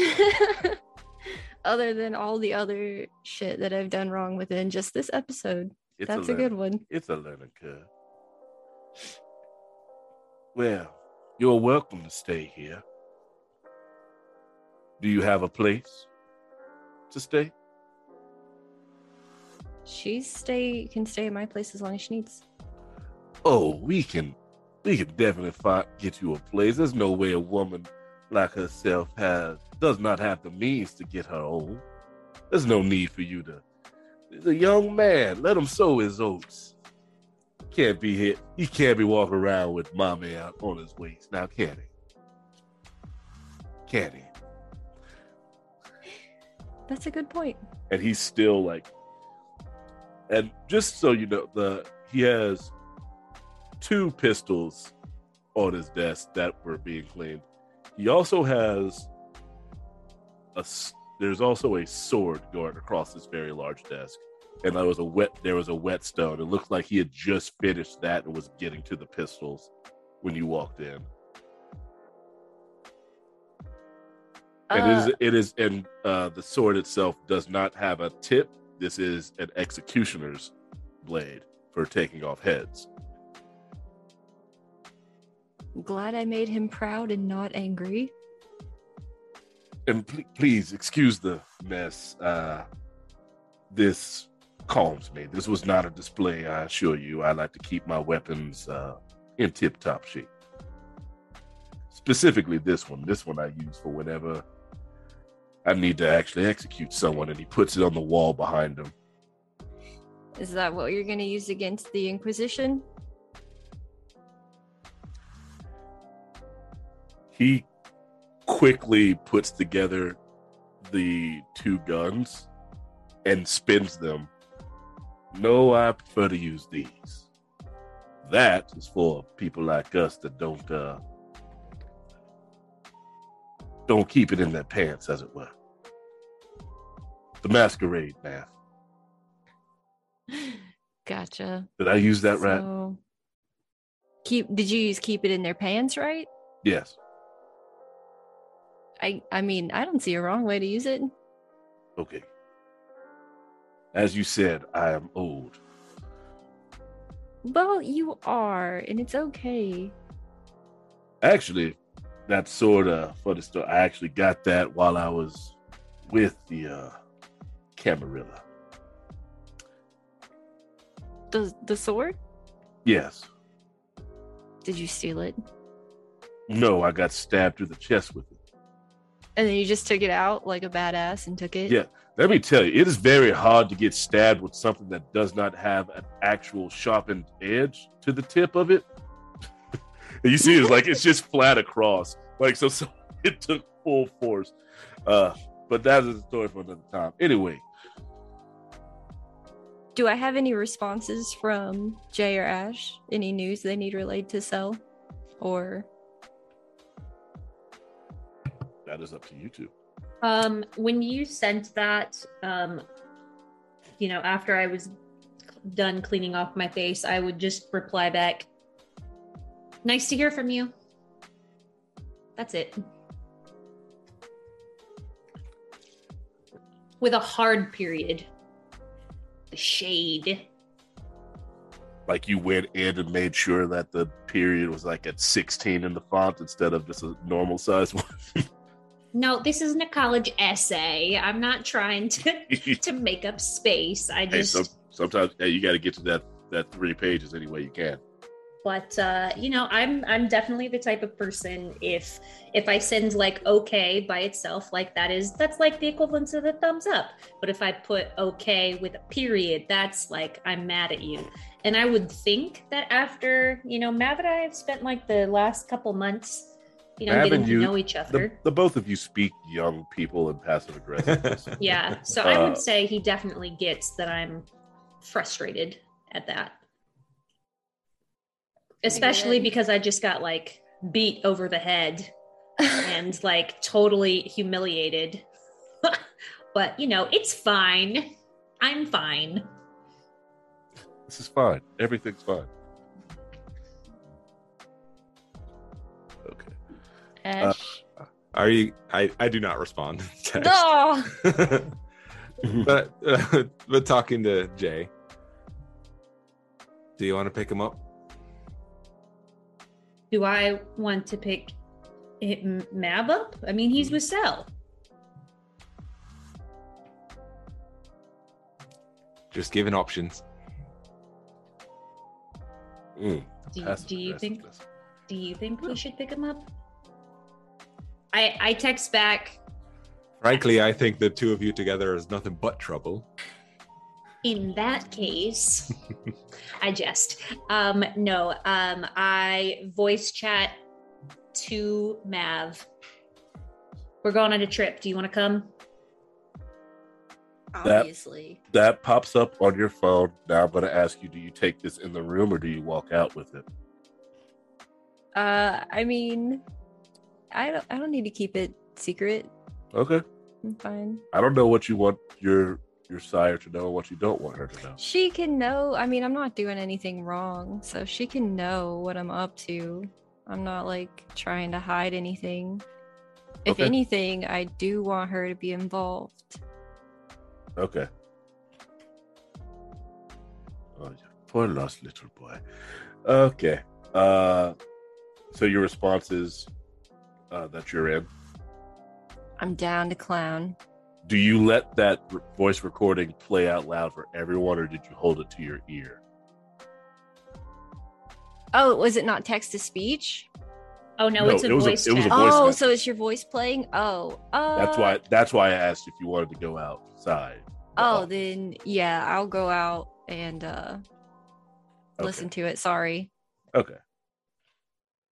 Other than all the other shit that I've done wrong within just this episode. It's That's a, learning- good one. It's a learning curve. Well, you're welcome to stay here. Do you have a place to stay? She stay can stay at my place as long as she needs. Oh, we can, we can definitely find get you a place. There's no way a woman like herself has does not have the means to get her own. There's no need for you to. He's a young man. Let him sow his oats. Can't be here. He can't be walking around with mommy out on his waist now, can he? Can he? That's a good point. and he's still like and just so you know the he has two pistols on his desk that were being cleaned. He also has a there's also a sword going across this very large desk. And there was a wet there was a whetstone. It looked like he had just finished that and was getting to the pistols when you walked in and it Uh, is it is and uh the sword itself does not have a tip. This is an executioner's blade for taking off heads. Glad I made him proud and not angry. and pl- please excuse the mess. Uh this calms me. This was not a display i assure you. I like to keep my weapons uh in tip top shape. Specifically this one. This one i use for whenever i need to actually execute someone and he puts it on the wall behind him Is that what you're going to use against the Inquisition? he quickly puts together the two guns and spins them. No, I prefer to use these. That is for people like us that don't uh don't keep it in their pants, as it were. The masquerade math. Gotcha. Did I use that right? Keep. Did you use keep it in their pants? Right. Yes. I. I mean, I don't see a wrong way to use it. Okay. As you said, I am old. Well, you are, and it's okay. actually that's sort of the story i actually got that while i was with the uh camarilla The the sword. yes Did you steal it? no i got stabbed through the chest with it And then you just took it out like a badass and took it. Yeah. let me tell you it is very hard to get stabbed with something that does not have an actual sharpened edge to the tip of it you see it's like it's just flat across. Like so, so it took full force. Uh but that is a story for another time. Anyway. Do I have any responses from Jay or Ash? Any news they need relayed to sell? Or? That is up to you two. Um, when you sent that, um, you know, after I was done cleaning off my face, I would just reply back, "Nice to hear from you." That's it. With a hard period. The shade. like you went in and made sure that the period was like at 16 in the font instead of just a normal size one. No, this isn't a college essay. I'm not trying to to make up space. I just some, sometimes hey, you got to get to that that three pages any way you can. But uh you know i'm i'm definitely the type of person if if i send like okay by itself like that is that's like the equivalent of the thumbs up. But if i put okay with a period that's like i'm mad at you. And i would think that after you know mav and i have spent like the last couple months you know Mav getting and to know each other The, the both of you speak young people and passive aggressiveness. yeah. So i Uh, would say he definitely gets that i'm frustrated at that especially it. because i just got like beat over the head and like totally humiliated but you know it's fine i'm fine this is fine. Everything's fine. Okay. Ash. Are you? I I do not respond. to text. no. but uh, but talking to Jay, do you want to pick him up? Do i want to pick it, M- mab up i mean he's with Cell. Just giving options. Mm, do, you- do you think do you think we should pick him up i i text back Frankly, I think the two of you together is nothing but trouble. In that case i jest um no um i voice chat to mav we're going on a trip do you want to come Obviously. That pops up on your phone. Now I'm going to ask you: Do you take this in the room or do you walk out with it? Uh, I mean, I don't. I don't need to keep it secret. Okay. I'm fine. I don't know what you want your your sire to know and what you don't want her to know. She can know. I mean, I'm not doing anything wrong, so she can know what I'm up to. I'm not like trying to hide anything. If Okay. anything, I do want her to be involved. Okay. Oh, poor lost little boy. Okay. Uh, so your response is uh, that you're in. I'm down to clown. Do you let that voice recording play out loud for everyone, or did you hold it to your ear? Oh, was it not text to speech? Oh no, No, it's a it was a- voice it was a voice Oh, message. so it's your voice playing? Oh, uh, That's why. That's why I asked if you wanted to go outside. Oh, then yeah, I'll go out and uh Okay. listen to it. Sorry. Okay.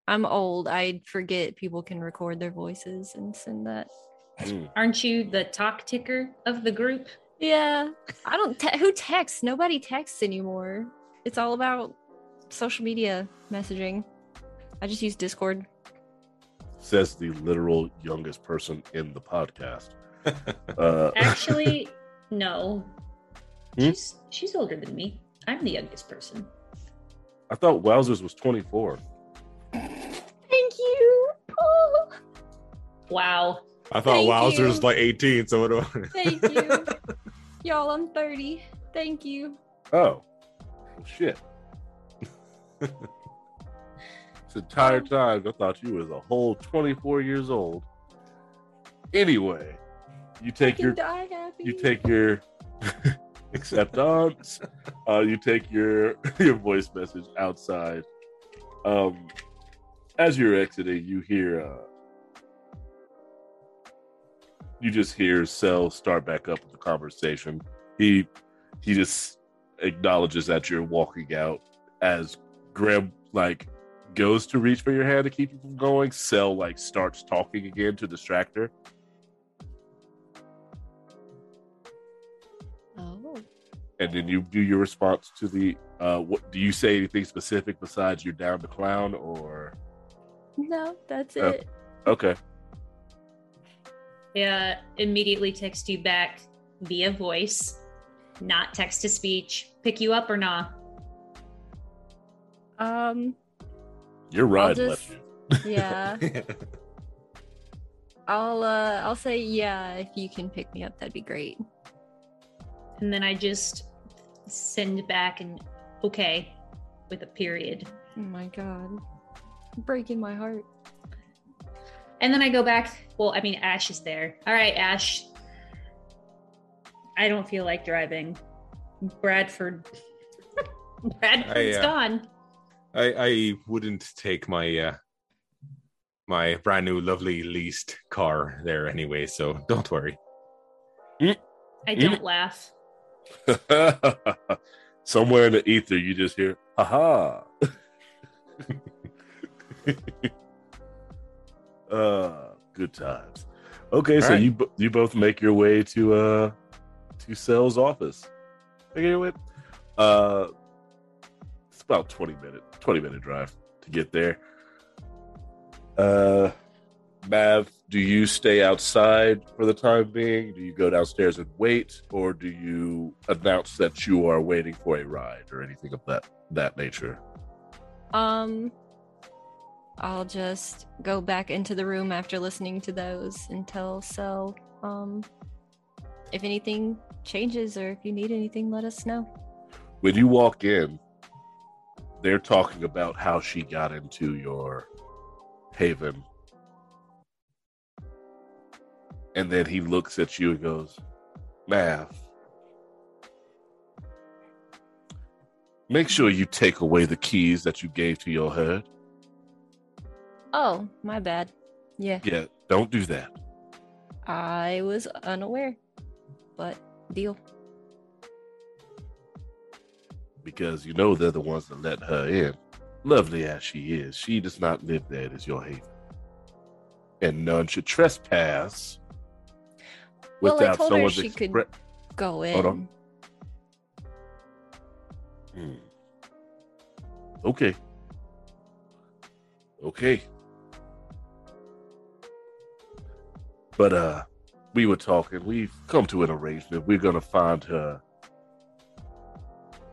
I'm old. I forget people can record their voices and send that. Mm. Aren't you the talk ticker of the group? Yeah. I don't te- who texts? Nobody texts anymore. It's all about social media messaging. I just use Discord. Says the literal youngest person in the podcast. Uh, Actually, no. Hmm? She's she's older than me. I'm the youngest person. I thought Wowzers was 24. Thank you. Oh, Wow. I thought Thank Wowzer you. was like 18, so what do I? thank you. Y'all, I'm 30. Thank you. Oh, well, shit. this entire time, I thought you was a whole 24 years old. Anyway, you take your die happy. you take your acceptance. Uh, you take your your voice message outside. Um, as you're exiting, you hear uh, you just hear Cell start back up with the conversation. He he just acknowledges that you're walking out as Graham like goes to reach for your hand to keep you from going. Cell like starts talking again to distract her. Oh. and then you do your response to the uh what do you say anything specific besides you're down to clown or No, that's Oh. it. okay Yeah, immediately text you back via voice, not text to speech. Pick you up or not? Um, your ride just- left yeah. I'll uh I'll say yeah if you can pick me up that'd be great. And then I just send back an okay with a period. Oh my god. Breaking my heart. And then I go back. Well, I mean, Ash is there. All right, Ash. I don't feel like driving. Bradford. Bradford's I, uh, gone. I, I wouldn't take my uh, my brand new lovely leased car there anyway, so don't worry. I don't laugh. somewhere in the ether you just hear haha uh good times okay so Alright. you you both make your way to uh to Cell's office make your way uh it's about 20 minute 20 minute drive to get there uh Mav, do you stay outside for the time being? Do you go downstairs and wait, or do you announce that you are waiting for a ride or anything of that that nature? Um I'll just go back into the room after listening to those tell Cell um if anything changes or if you need anything let us know. When you walk in, they're talking about how she got into your haven. And then he looks at you and goes, Mav, make sure you take away the keys that you gave to your herd. Oh, my bad. Yeah, Yeah, don't do that. I was unaware. But deal. because you know they're the ones that let her in. Lovely as she is, she does not live there. It is your haven. And none should trespass Well, I without told her she could- Go in. Hold on. Hmm. Okay. Okay. But uh we were talking, we've come to an arrangement. We're gonna find her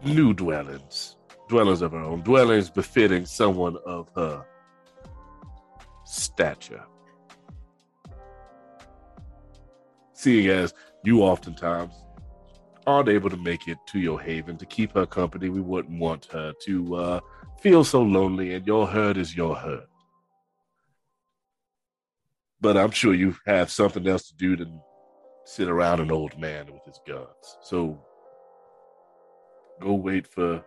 new dwellings. Dwellings of her own. Dwellings befitting someone of her stature. Seeing as you oftentimes aren't able to make it to your haven to keep her company, we wouldn't want her to uh, feel so lonely, and your herd is your herd. But I'm sure you have something else to do than sit around an old man with his guns. So go wait for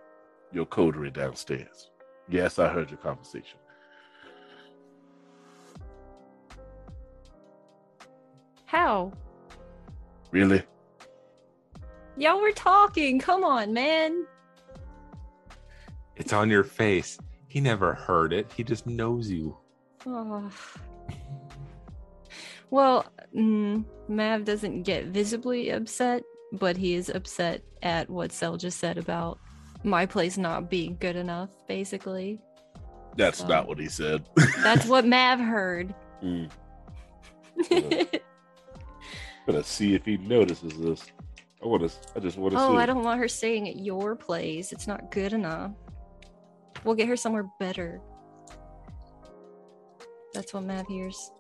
your coterie downstairs. Yes, I heard your conversation. How? Really? Y'all were talking. Come on, man. It's on your face. He never heard it. He just knows you. Oh. Well, mm, Mav doesn't get visibly upset, but he is upset at what Sel just said about my place not being good enough, basically. That's Um, not what he said. That's what Mav heard. Hmm. Gonna see if he notices this. I want to. I just want to oh, see. I don't want her staying at your place. It's not good enough. We'll get her somewhere better. That's what Mav hears.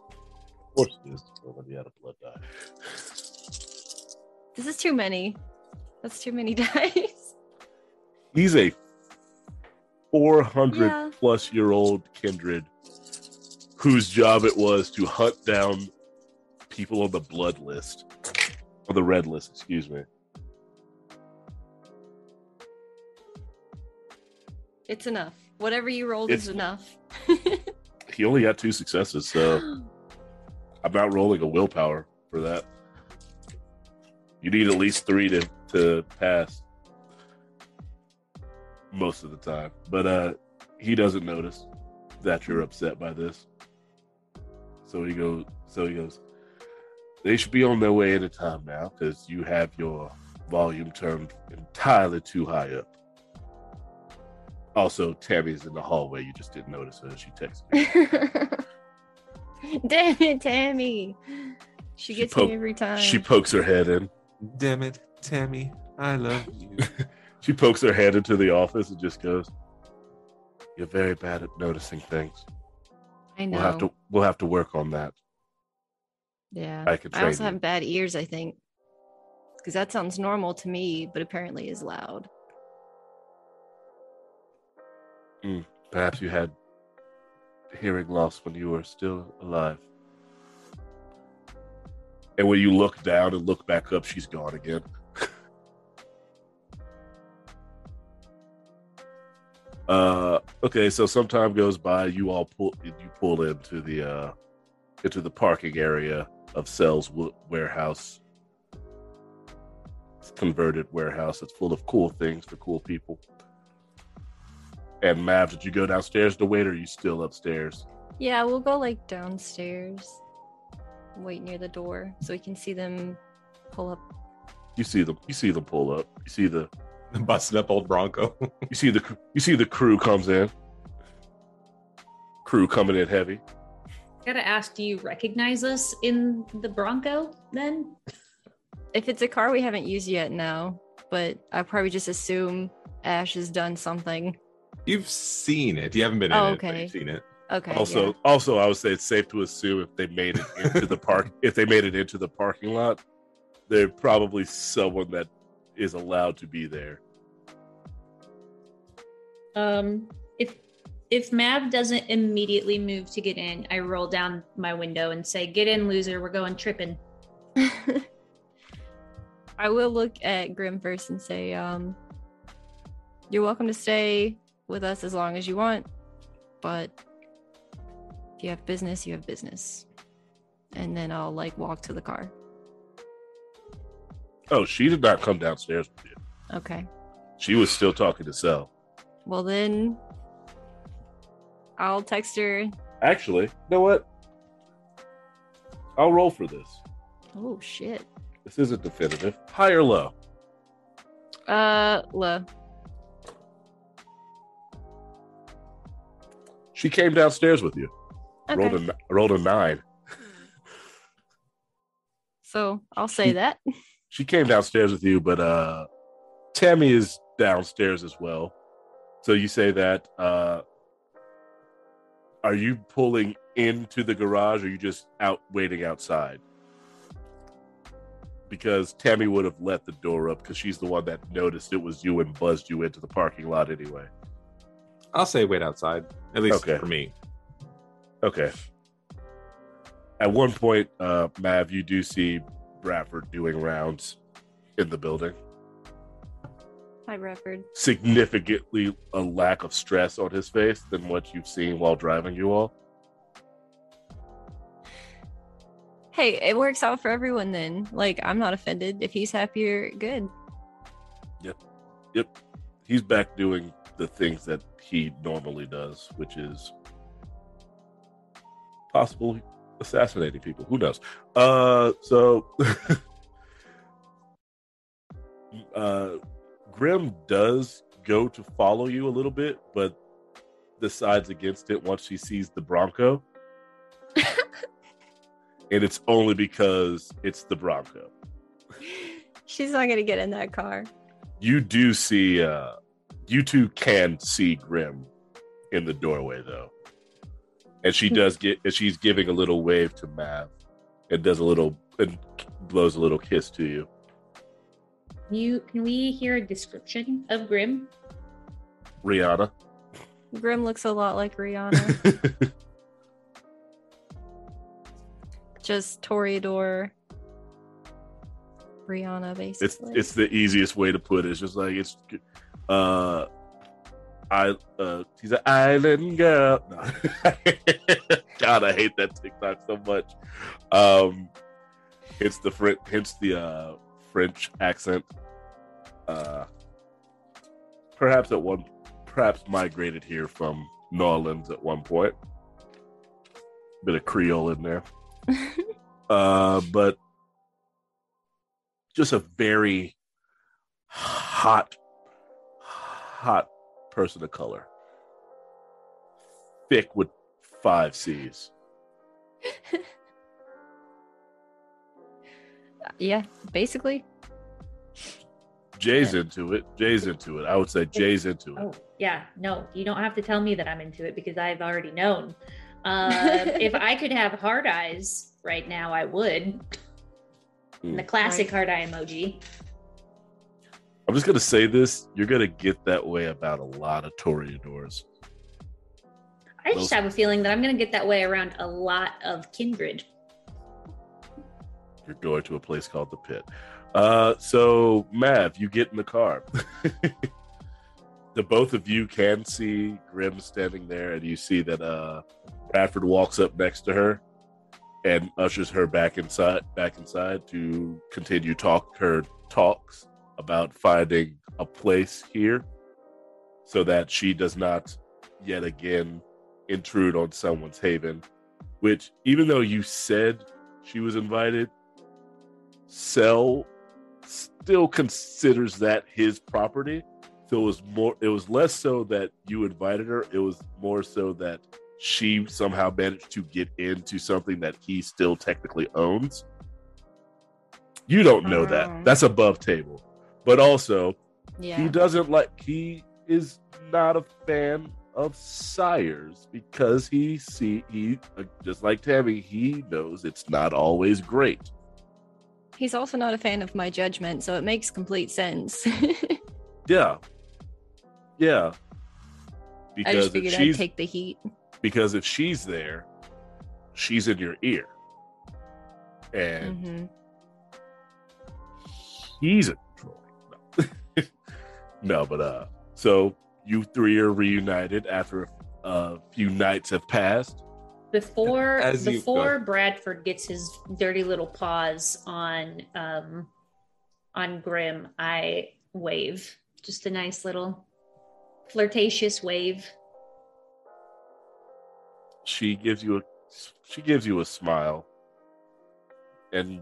Of course it is. Nobody had a blood die. This is too many. That's too many dice. He's a 400 Yeah. plus year old kindred whose job it was to hunt down people on the blood list, or the red list, excuse me. It's enough. Whatever you rolled is enough. He only got two successes, so I'm not rolling a willpower for that. You need at least three to, to pass most of the time. But uh he doesn't notice that you're upset by this. So he goes so he goes, They should be on their way at a time now, because you have your volume turned entirely too high up. Also, Tammy's in the hallway. You just didn't notice her. She texted you. Damn it, Tammy. She She gets poke- me every time. She pokes her head in. Damn it, Tammy. I love you. She pokes her head into the office and just goes, "You're very bad at noticing things. I know. We'll have to we'll have to work on that. yeah. I can I also you." have bad ears, I think. Because that sounds normal to me, but apparently is loud. Mm, perhaps you had hearing loss when you were still alive. And when you look down and look back up, she's gone again. uh okay, so some time goes by, you all pull you pull into the uh into the parking area of Cell's w- warehouse. Converted warehouse. It's full of cool things for cool people. And Mav, did you go downstairs to wait, or are you still upstairs? Yeah, we'll go like downstairs. Wait near the door so we can see them pull up. You see them. You see them pull up. You see the. busting up old Bronco. You see the. You see the crew comes in. Crew coming in heavy. Gotta ask, do you recognize us in the Bronco then? If it's a car we haven't used yet, no. But I probably just assume Ash has done something. You've seen it. You haven't been in Oh, it, but okay. you've seen it. Okay. Also, yeah. also, I would say it's safe to assume if they made it into the park, if they made it into the parking lot, they're probably someone that is allowed to be there. Um, if if Mav doesn't immediately move to get in, I roll down my window and say, "Get in, loser. We're going tripping." I will look at Grim first and say, um, you're welcome to stay with us as long as you want, but if you have business, you have business. And then I'll like walk to the car. Oh, she did not come downstairs with you. Okay. She was still talking to Cell. Well, then I'll text her. Actually, you know what? I'll roll for this. Oh, shit. This isn't definitive. High or low? Uh, low. She came downstairs with you. Okay. Rolled a rolled a nine. So I'll say that. She came downstairs with you, but uh Tammy is downstairs as well. So you say that uh are you pulling into the garage or are you just out waiting outside? Because Tammy would have let the door up because she's the one that noticed it was you and buzzed you into the parking lot anyway. I'll say wait outside. At least Okay. for me. Okay. At one point, uh, Mav, you do see Bradford doing rounds in the building. Hi, Bradford. Significantly a lack of stress on his face than what you've seen while driving you all. Hey, it works out for everyone then. Like, I'm not offended. If he's happier, good. Yep. Yep. He's back doing the things that he normally does, which is possibly assassinating people. Who knows? Uh, so uh, Grim does go to follow you a little bit, but decides against it once she sees the Bronco. and it's only because it's the Bronco. She's not gonna get in that car. You do see, uh, you two can see Grim in the doorway though. And she hmm. does get, and she's giving a little wave to Mav and does a little, and blows a little kiss to you. You can we hear a description of Grim? Rihanna. Grim looks a lot like Rihanna. Just Toreador. Rihanna, basically. it's basically. it's the easiest way to put it. It's just like it's uh I uh she's an island girl. No. God, I hate that TikTok so much. Um it's the French hence the uh French accent. Uh perhaps at one perhaps migrated here from New Orleans at one point. Bit of Creole in there. uh, but just a very hot, hot person of color, thick with five C's. yeah, basically. Jay's into it. Jay's into it. I would say Jay's into it. Oh, yeah. No, you don't have to tell me that I'm into it because I've already known. Uh, if I could have hard eyes right now, I would. Hmm. The classic Right. hard eye emoji. I'm just gonna say this: you're gonna get that way about a lot of Toreadors. I Those- just have a feeling that I'm going to get that way around a lot of kindred. You're going to a place called the Pit. Uh, so Mav, you get in the car. the both of you can see Grim standing there, and you see that uh, Bradford walks up next to her and ushers her back inside, back inside to continue talk her talks about finding a place here, so that she does not yet again intrude on someone's haven. Which, even though you said she was invited, Cell still considers that his property. So it was more it was less so that you invited her, it was more so that she somehow managed to get into something that he still technically owns. You don't know that. Mm. That's above table. But also, Yeah. he doesn't like he is not a fan of sires because he see he just like Tammy, he knows it's not always great. He's also not a fan of my judgment, so it makes complete sense. Yeah. Yeah. I Because just if figured I'd take the heat. because if she's there, she's in your ear. And hmm he's a. no, but uh so you three are reunited after a few nights have passed. Before As you before go. Bradford gets his dirty little paws on um on Grim, I wave. Just a nice little flirtatious wave. She gives you a she gives you a smile. And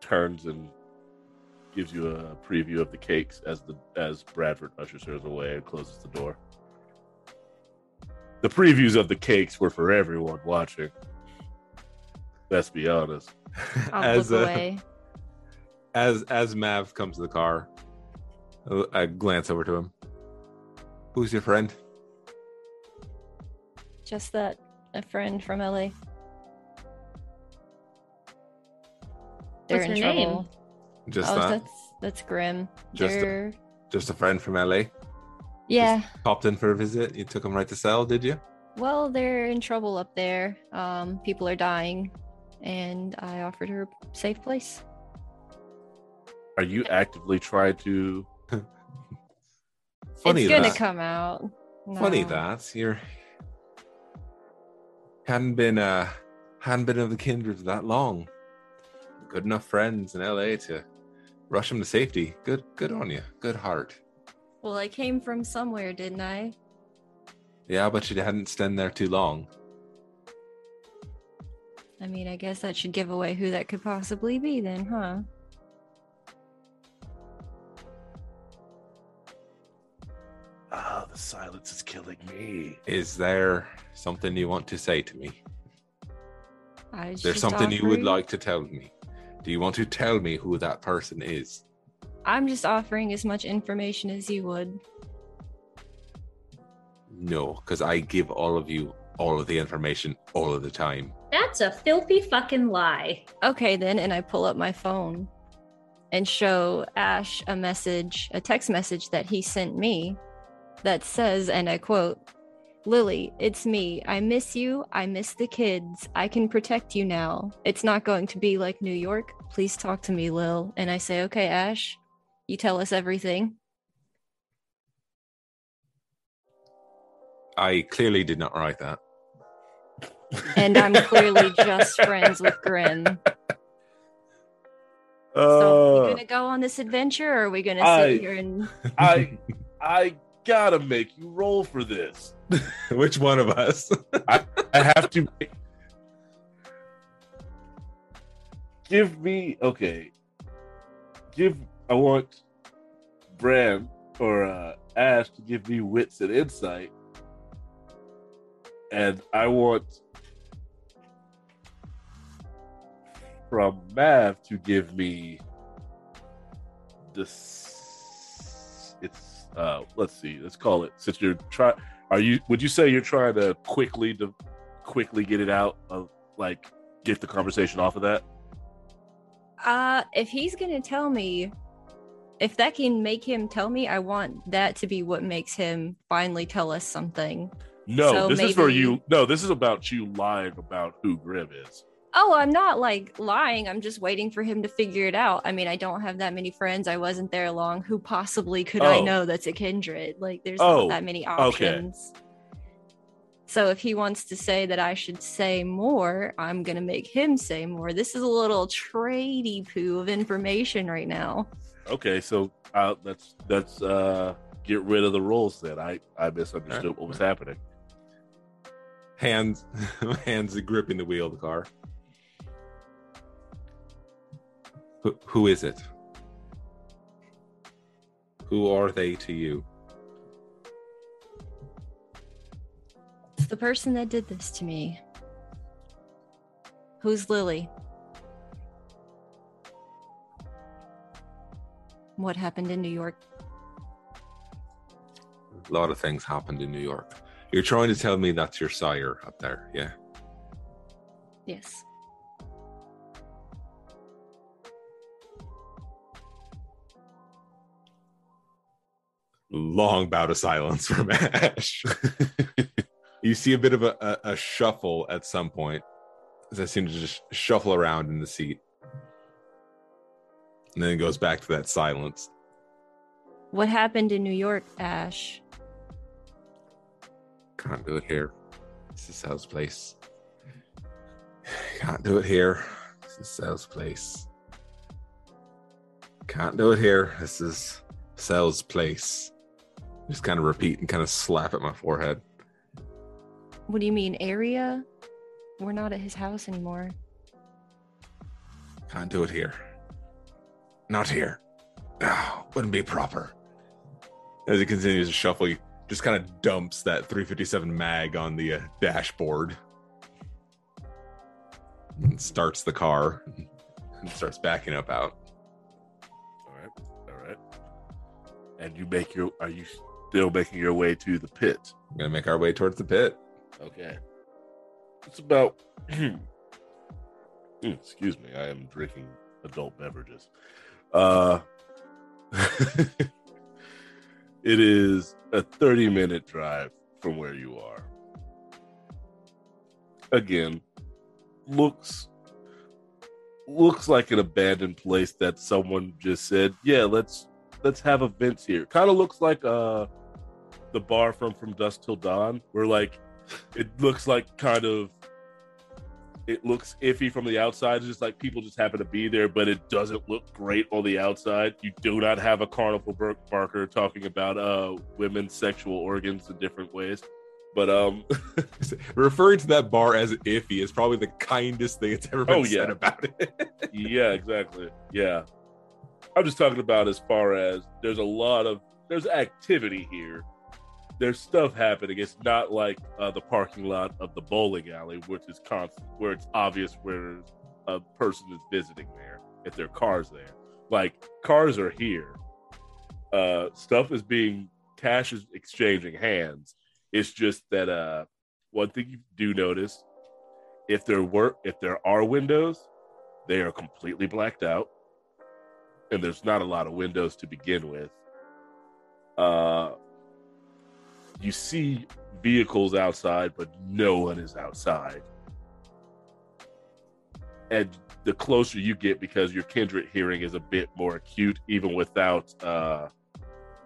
turns and gives you a preview of the cakes as the as Bradford ushers her away and closes the door. The previews of the cakes were for everyone watching. Let's be honest. I'll as uh, as as Mav comes to the car, I- I glance over to him. Who's your friend? Just that a friend from LA. They're What's in her name? Trouble. Just oh, that. that's that's grim. Just a- Just a friend from LA. yeah. Popped in for a visit. You took him right to cell, did you? Well, they're in trouble up there. Um, people are dying, and I offered her a safe place. Are you actively trying to Funny it's gonna that. come out. Funny that you're hadn't been uh hadn't been of the kindred that long. Good enough friends in LA to rush him to safety. Good good on you. Good heart. Well, I came from somewhere, didn't I? Yeah, but you hadn't stand there too long. I mean, I guess that should give away who that could possibly be, then, huh? Ah, the silence is killing me. Is there something you want to say to me? I was Is there something you would like to tell me? Do you want to tell me who that person is? I'm just offering as much information as you would. No, because I give all of you all of the information all of the time. That's a filthy fucking lie. Okay, then, and I pull up my phone and show Ash a message, a text message that he sent me that says, and I quote, Lily, it's me. I miss you. I miss the kids. I can protect you now. It's not going to be like New York. Please talk to me, Lil. And I say, okay, Ash, you tell us everything. I clearly did not write that. And I'm clearly just friends with Grim. So, Uh, we gonna go on this adventure, or are we gonna I- sit here and I I gotta make you roll for this. Which one of us? I have to give me okay. Give I want Bran or uh, Ash to give me wits and insight, and I want from Mav to give me this. It's uh, let's see, let's call it. Since you're trying, are you? Would you say you're trying to quickly to quickly get it out of like get the conversation off of that? Uh, if he's gonna tell me, if that can make him tell me, I want that to be what makes him finally tell us something. No, So this is for you. No, this is about you lying about who Grim is. Oh, I'm not like lying. I'm just waiting for him to figure it out. I mean, I don't have that many friends. I wasn't there long. Who possibly could I Oh. know that's a kindred? Like, there's Oh, not that many options. So if he wants to say that I should say more, I'm gonna make him say more. This is a little tradey poo of information right now. Okay, so uh, let's let's uh, get rid of the rules then. I I misunderstood what was happening. hands, hands gripping the wheel of the car. Who, who is it? Who are they to you? It's the person that did this to me. Who's Lily? What happened in New York? A lot of things happened in New York. You're trying to tell me that's your sire up there, yeah? Yes. Long bout of silence from Ash. you see a bit of a, a, a shuffle at some point as I seem to just shuffle around in the seat. And then it goes back to that silence. What happened in New York, Ash? Can't do it here. This is Sal's place. Can't do it here. This is Sal's place. Can't do it here. This is Sal's place. Just kind of repeat and kind of slap at my forehead. What do you mean, area? We're not at his house anymore. Can't do it here. Not here. Ah, wouldn't be proper. As he continues to shuffle, he just kind of dumps that 357 mag on the uh, dashboard and starts the car and starts backing up out. All right, all right. And you make your. Are you still making your way to the pit? We're gonna make our way towards the pit. Okay. It's about. Excuse me. I am drinking adult beverages. Uh. it is a 30 minute drive from where you are. Again, looks looks like an abandoned place that someone just said, "Yeah, let's let's have events here." Kind of looks like uh the bar from From Dusk Till Dawn, where like it looks like kind of it looks iffy from the outside. It's just like people just happen to be there, but it doesn't look great on the outside. You do not have a carnival bar- barker talking about uh women's sexual organs in different ways. But um Referring to that bar as iffy is probably the kindest thing that's ever been Oh, yeah. said about it. yeah, exactly. Yeah. I'm just talking about as far as there's a lot of there's activity here. There's stuff happening. It's not like uh, the parking lot of the bowling alley, which is constant, where it's obvious where a person is visiting there if their car's there. Like cars are here. Uh, stuff is being cash is exchanging hands. It's just that uh, one thing you do notice if there were if there are windows, they are completely blacked out and there's not a lot of windows to begin with uh you see vehicles outside but no one is outside. And the closer you get because your kindred hearing is a bit more acute even without uh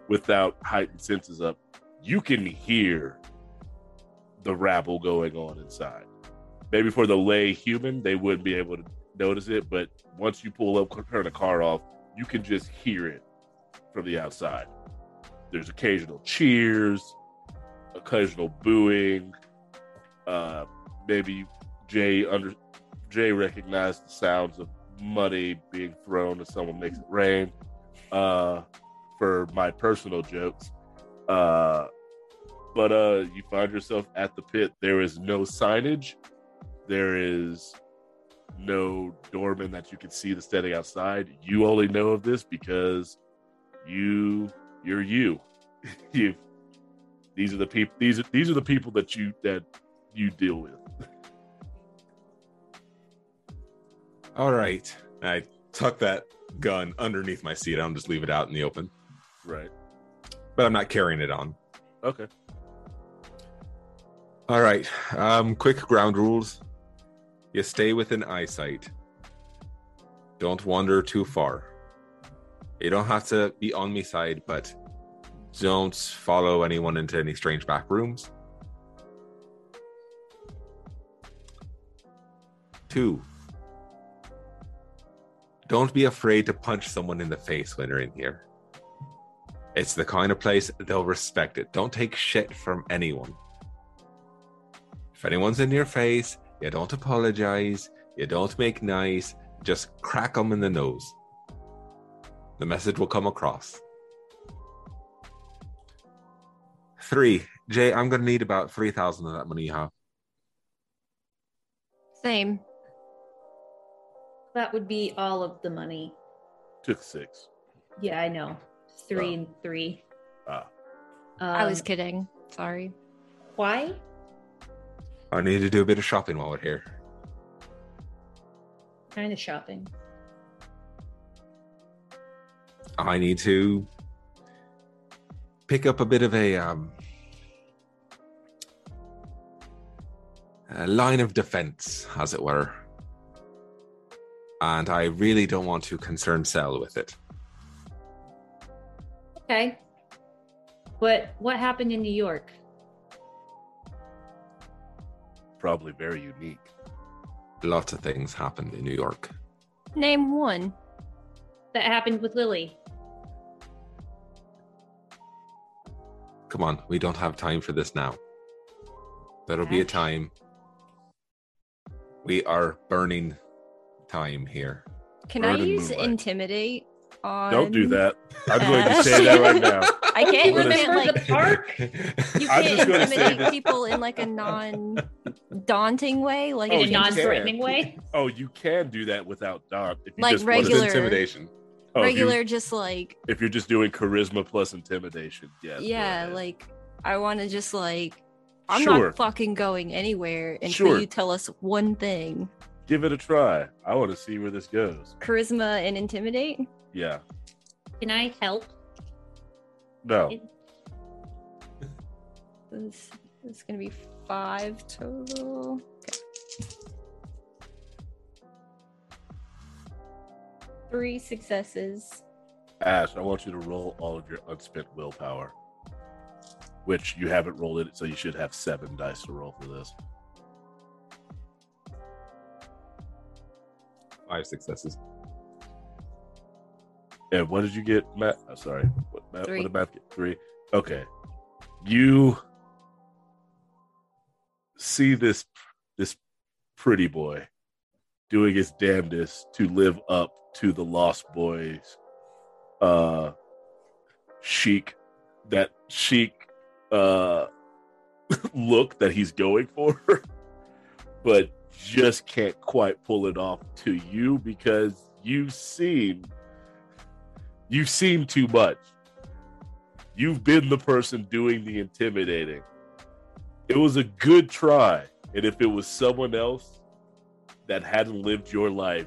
without heightened senses up you can hear the rabble going on inside. Maybe for the lay human they wouldn't be able to notice it but once you pull up turn the car off you can just hear it from the outside. There's occasional cheers occasional booing. Uh maybe jay under jay recognized the sounds of money being thrown as someone makes it rain. Uh for my personal jokes. Uh but uh you find yourself at the pit. There is no signage. There is no doorman that you can see that's standing outside. You only know of this because you you're you. you these are the people these are these are the people that you that you deal with. All right. I tuck that gun underneath my seat. I don't just leave it out in the open, Right. but I'm not carrying it on. Okay. All right. Um, quick ground rules. You stay within eyesight. Don't wander too far. You don't have to be on me side, but don't follow anyone into any strange back rooms. Two. Don't be afraid to punch someone in the face when you're in here. It's the kind of place they'll respect it. Don't take shit from anyone. If anyone's in your face, you don't apologize, you don't make nice, just crack them in the nose. The message will come across. Three, Jay, I'm gonna need about three thousand of that money you have. Same. That would be all of the money. Took six. Yeah, I know. Three Oh. and three. Ah. I was Um, kidding. Sorry. Why? I need to do a bit of shopping while we're here. Kind of shopping. I need to pick up a bit of a um a line of defense, as it were. And I really don't want to concern Cell with it. Okay. What what happened in New York? Probably very unique. Lots of things happened in New York. Name one. That happened with Lily. Come on, we don't have time for this now. There'll be a time. We are burning time here. Can I use moonlight. intimidate on. Don't do that. I'm going to say that right now. I can't. You Remember can't like. the park? You can't just gonna say intimidate people in like a non-daunting way, like Oh, In a you you can. non-threatening way? Oh, you can do that without Dom. If you Like just wanna- regular- intimidation. Oh, if you- regular, just like If you're just doing charisma plus intimidation, yes. go yeah, like I want to just like I'm Sure. not fucking going anywhere until Sure. you tell us one thing. give it a try. I want to see where this goes. Charisma and intimidate. Yeah. Can I help? No. This is gonna be five total. Okay. Three successes. Ash, I want you to roll all of your unspent willpower, which you haven't rolled it, so you should have seven dice to roll for this. Five successes. And what did you get, Matt? Oh, sorry. What, Matt, Three. what did Matt get? Three. Okay. You see this this pretty boy doing his damnedest to live up to the Lost Boys uh chic that chic uh look that he's going for but just can't quite pull it off to you because you seem you've seen too much. You've been the person doing the intimidating. It was a good try and if it was someone else that hadn't lived your life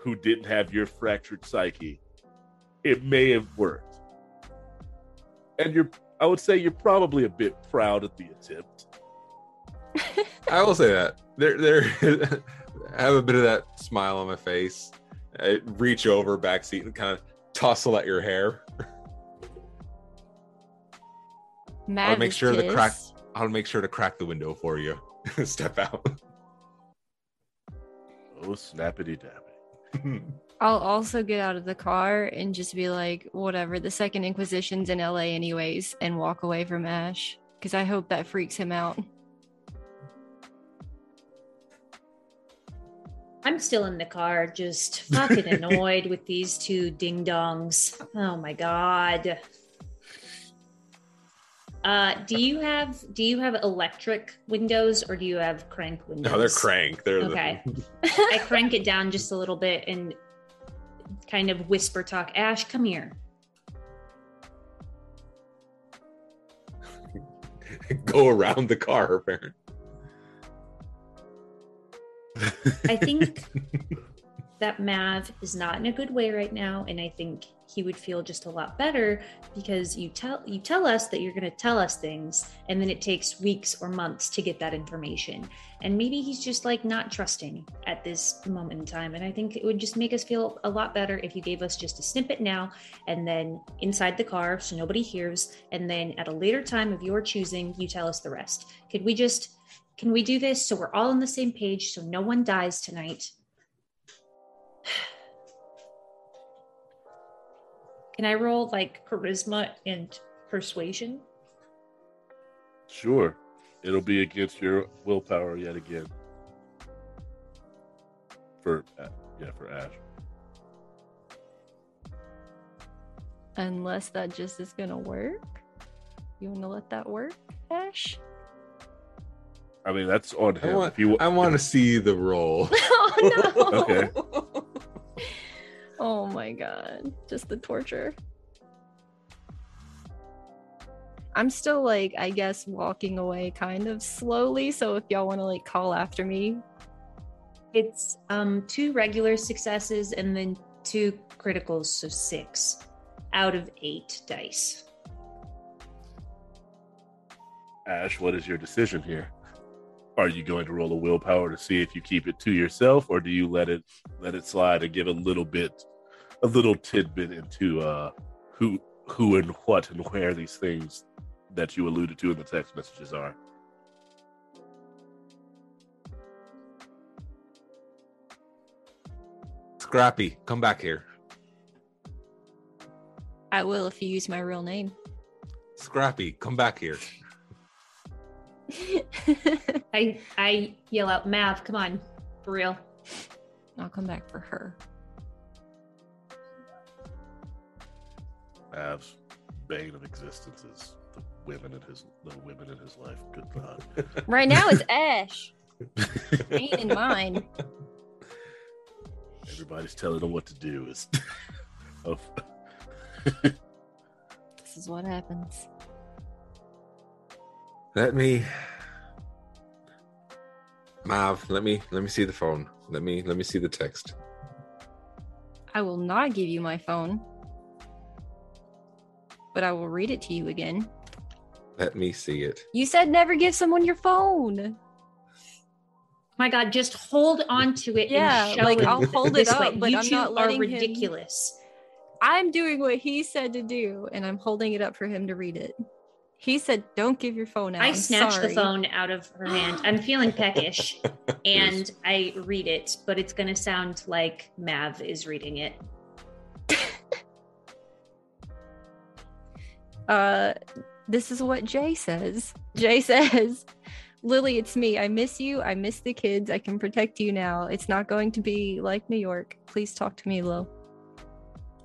who didn't have your fractured psyche it may have worked. And you're i would say you're probably a bit proud of the attempt I will say that. There, there. I have a bit of that smile on my face. I reach over backseat and kind of tussle at your hair. Mad make sure the kiss. crack- I'll make sure to crack the window for you. Step out. oh snappity dappy I'll also get out of the car and just be like, whatever, the Second Inquisition's in LA anyways, and walk away from Ash. Because I hope that freaks him out. I'm still in the car, just fucking annoyed with these two ding dongs. Oh my god. Uh, do you have do you have electric windows or do you have crank windows? no, they're crank. They're the- Okay. I crank it down just a little bit and kind of whisper talk. Ash, come here. go around the car. Apparently. I think that Mav is not in a good way right now, and I think he would feel just a lot better because you tell you tell us that you're going to tell us things, and then it takes weeks or months to get that information. And maybe he's just like not trusting at this moment in time. And I think it would just make us feel a lot better if you gave us just a snippet now, and then inside the car so nobody hears, and then at a later time of your choosing, you tell us the rest. Could we just? Can we do this so we're all on the same page so no one dies tonight? Can I roll like charisma and persuasion? Sure. It'll be against your willpower yet again. For uh, yeah, for Ash. Unless that just is gonna work. You wanna let that work, Ash? I mean, that's on I want, if you, I want to see the roll. oh no! Okay. Oh my god. Just the torture. I'm still like, I guess, walking away kind of slowly. So if y'all want to like call after me, It's um two regular successes and then two criticals, so six out of eight dice. Ash, what is your decision here? Are you going to roll a willpower to see if you keep it to yourself, or do you let it let it slide and give a little bit, a little tidbit into uh, who who and what and where these things that you alluded to in the text messages are? Scrappy, come back here. I will if you use my real name. Scrappy, come back here. I I yell out, Mav, come on, for real. I'll come back for her. Av's bane of existence is the women in his the women in his life. Good God. Right now it's Ash. Ain't in mine. Everybody's telling him what to do is oh, This is what happens. Let me Mav, let me let me see the phone. Let me let me see the text. I will not give you my phone, but I will read it to you again. Let me see it. You said never give someone your phone. My God, just hold on to it. Yeah, and show like, it I'll hold it up, but you I'm two not letting are him- ridiculous. I'm doing what he said to do, and I'm holding it up for him to read it. He said, "Don't give your phone out." I I'm snatch the phone out of her hand. I'm feeling peckish, and I read it, but it's going to sound like Mav is reading it. Uh, this is what Jay says. Jay says, "Lily, it's me. I miss you. I miss the kids. I can protect you now. It's not going to be like New York. Please talk to me, Lil."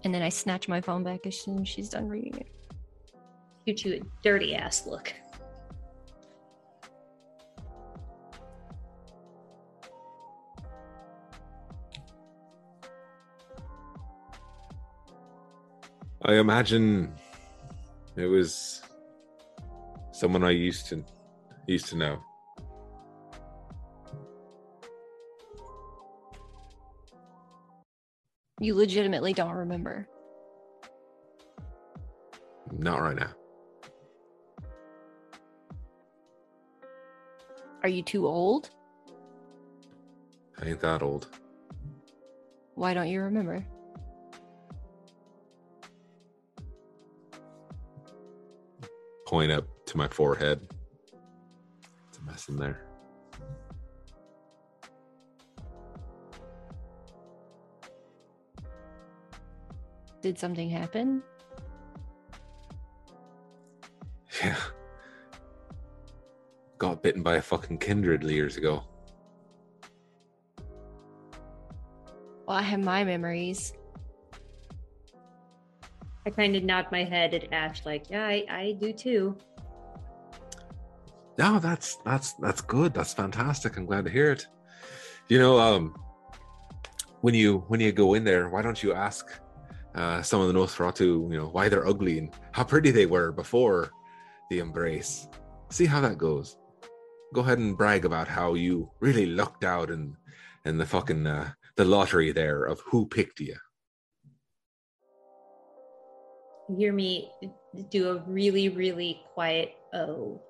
And then I snatch my phone back as soon as she's done reading it. Shoot you a dirty ass look. I imagine it was someone I used to used to know. You legitimately don't remember. Not right now. Are you too old? I ain't that old. Why don't you remember? Point up to my forehead. It's a mess in there. Did something happen? Yeah. Got bitten by a fucking kindred years ago. Well, I have my memories. I kind of nod my head at Ash, like, yeah, I, I do too. No, that's that's that's good. That's fantastic. I'm glad to hear it. You know, um, when you when you go in there, why don't you ask uh, some of the Nosferatu, you know, why they're ugly and how pretty they were before the embrace? See how that goes. Go ahead and brag about how you really lucked out in in the fucking uh, the lottery there of who picked you. You hear me do a really, really quiet oh.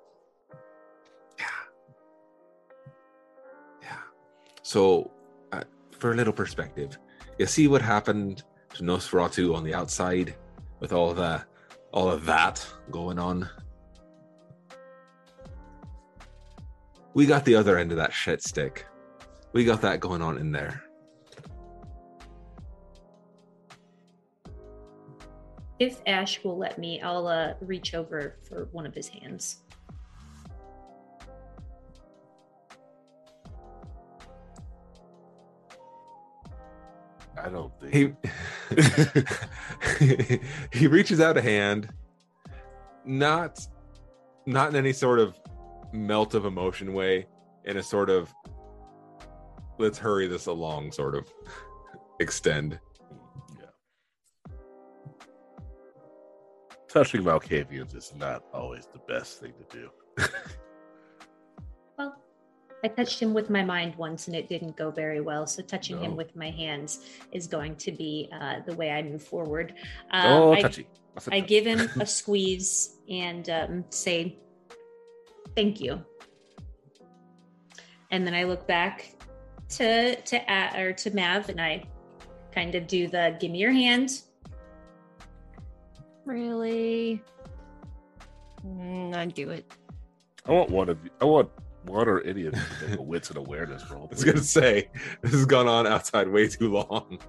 Yeah. Yeah. So, uh, for a little perspective, you see what happened to Nosferatu on the outside with all the all of that going on. We got the other end of that shit stick. We got that going on in there. If Ash will let me, I'll uh, reach over for one of his hands. I don't think He he reaches out a hand, not not in any sort of melt of emotion way, in a sort of let's hurry this along sort of extend. Yeah. Touching Malkavians is not always the best thing to do. Well, I touched him with my mind once and it didn't go very well. So touching him with my hands is going to be uh, the way I move forward. Uh, oh, I, touchy. That's a I touch. give him a squeeze and um, say, "Thank you." And then I look back to to A- or to Mav and I kind of do the "Give me your hand." Really? Mm, I'd do it. I want one of you. I want one or any of you to make a wits and awareness roll. I was gonna say this has gone on outside way too long.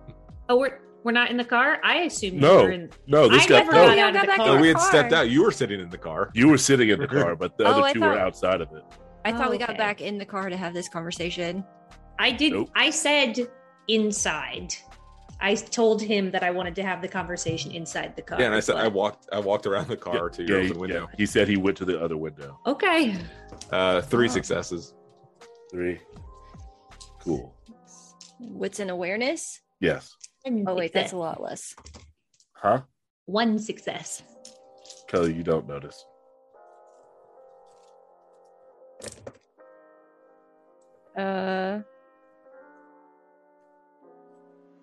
Oh, we're we're not in the car. I assumed No. we were in. No, this I guy. never No, got you out of got the car. No, we had car. stepped out. You were sitting in the car. you were sitting in the car, but the Oh, other I two thought- were outside of it. I thought we got Okay. back in the car to have this conversation. I did. Nope. I said inside. I told him that I wanted to have the conversation inside the car. Yeah, and I said I walked I walked around the car to your Yeah, open window. yeah. He said he went to the other window. Okay. Uh, three Oh. successes. Three. Cool. What's an awareness? Yes. One Oh wait, that's a lot less. Huh? One success. Kelly, you don't notice. Uh,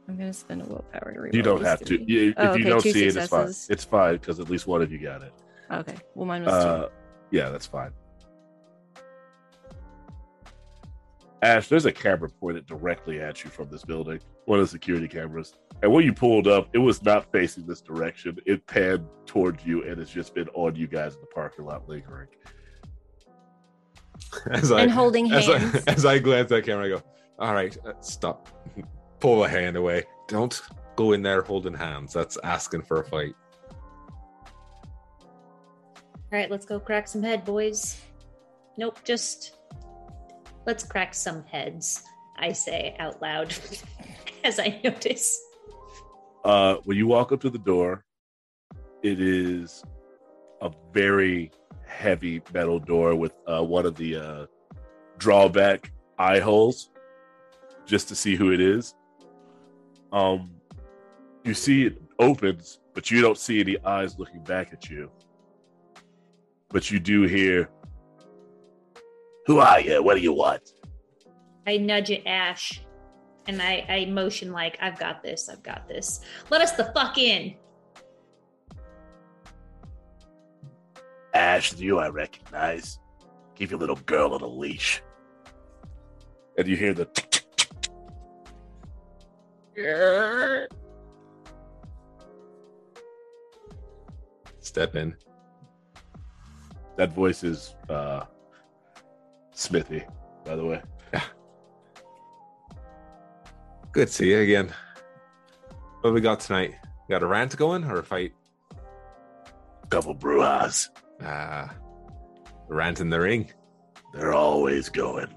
I'm gonna spend a willpower to reroll. You don't these have to. three. You- If Oh, you don't two see it, it's fine. It's fine because at least one of you got it. Okay, well mine was Uh, yeah, that's fine. Ash, there's a camera pointed directly at you from this building, one of the security cameras. And when you pulled up, it was not facing this direction. It panned towards you, and it's just been on you guys in the parking lot lingering. As. I and holding as I, hands. as I glance at the camera, I go, "All right, uh, stop. Pull a hand away. Don't go in there holding hands. That's asking for a fight." All right, let's go crack some head, boys. Nope, just let's crack some heads. I say out loud as I notice. Uh, when you walk up to the door, it is a very heavy metal door with uh, one of the uh, drawback eye holes, just to see who it is. Um, you see it opens, but you don't see any eyes looking back at you. But you do hear, "Who are you? What do you want?" I nudge at Ash and I, I motion like, I've got this, I've got this. Let us the fuck in. Ash, you I recognize. Give your little girl on a leash. And you hear the Step in. that voice is uh Smithy, by the way. Good to see you again. What we got tonight? Got a rant going or a fight? Couple Brujahs. Ah, rant in the ring. They're always going.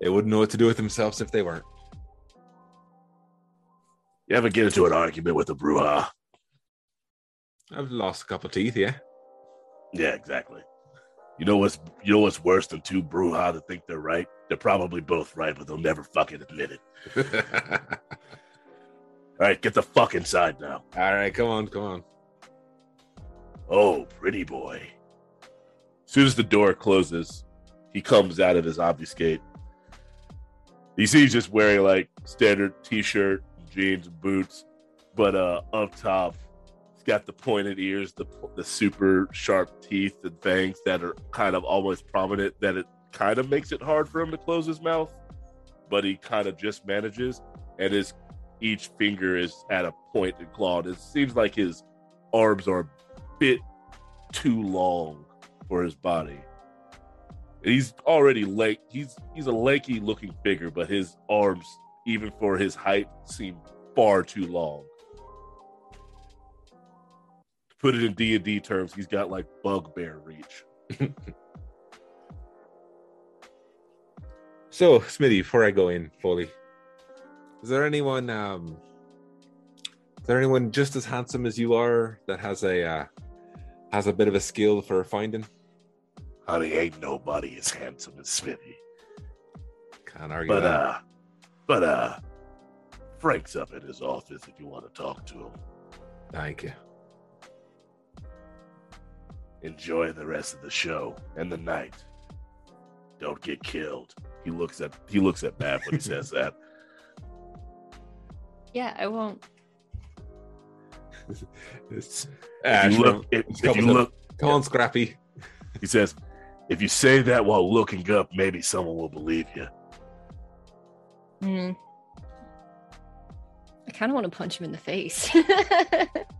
They wouldn't know what to do with themselves if they weren't. You ever get into an argument with a Brujah? I've lost a couple teeth, yeah. Yeah, exactly. You know what's you know what's worse than two Brujah that think they're right? They're probably both right, but they'll never fucking admit it. All right, get the fuck inside now. All right, come on, come on. Oh, pretty boy. As soon as the door closes, he comes out of his obfuscate. You see he's just wearing like standard t-shirt, jeans, boots, but uh up top, got the pointed ears, the the super sharp teeth and fangs that are kind of almost prominent. That it kind of makes it hard for him to close his mouth, but he kind of just manages. And his each finger is at a point and clawed. It seems like his arms are a bit too long for his body. He's already lank. He's he's a lanky looking figure, but his arms, even for his height, seem far too long. Put it in D and D terms, he's got like bugbear reach. So, Smitty, before I go in fully, is there anyone um is there anyone just as handsome as you are that has a uh, has a bit of a skill for finding? Honey, ain't nobody as handsome as Smithy. Can't argue But that. uh, but uh, Frank's up at his office if you want to talk to him. Thank you. Enjoy the rest of the show and the night. Don't get killed. He looks at he looks at Matt when he says that. Yeah, I won't. It's If you look, if, if you look, come on, Scrappy. he says, if you say that while looking up, maybe someone will believe you. Mm. I kind of want to punch him in the face.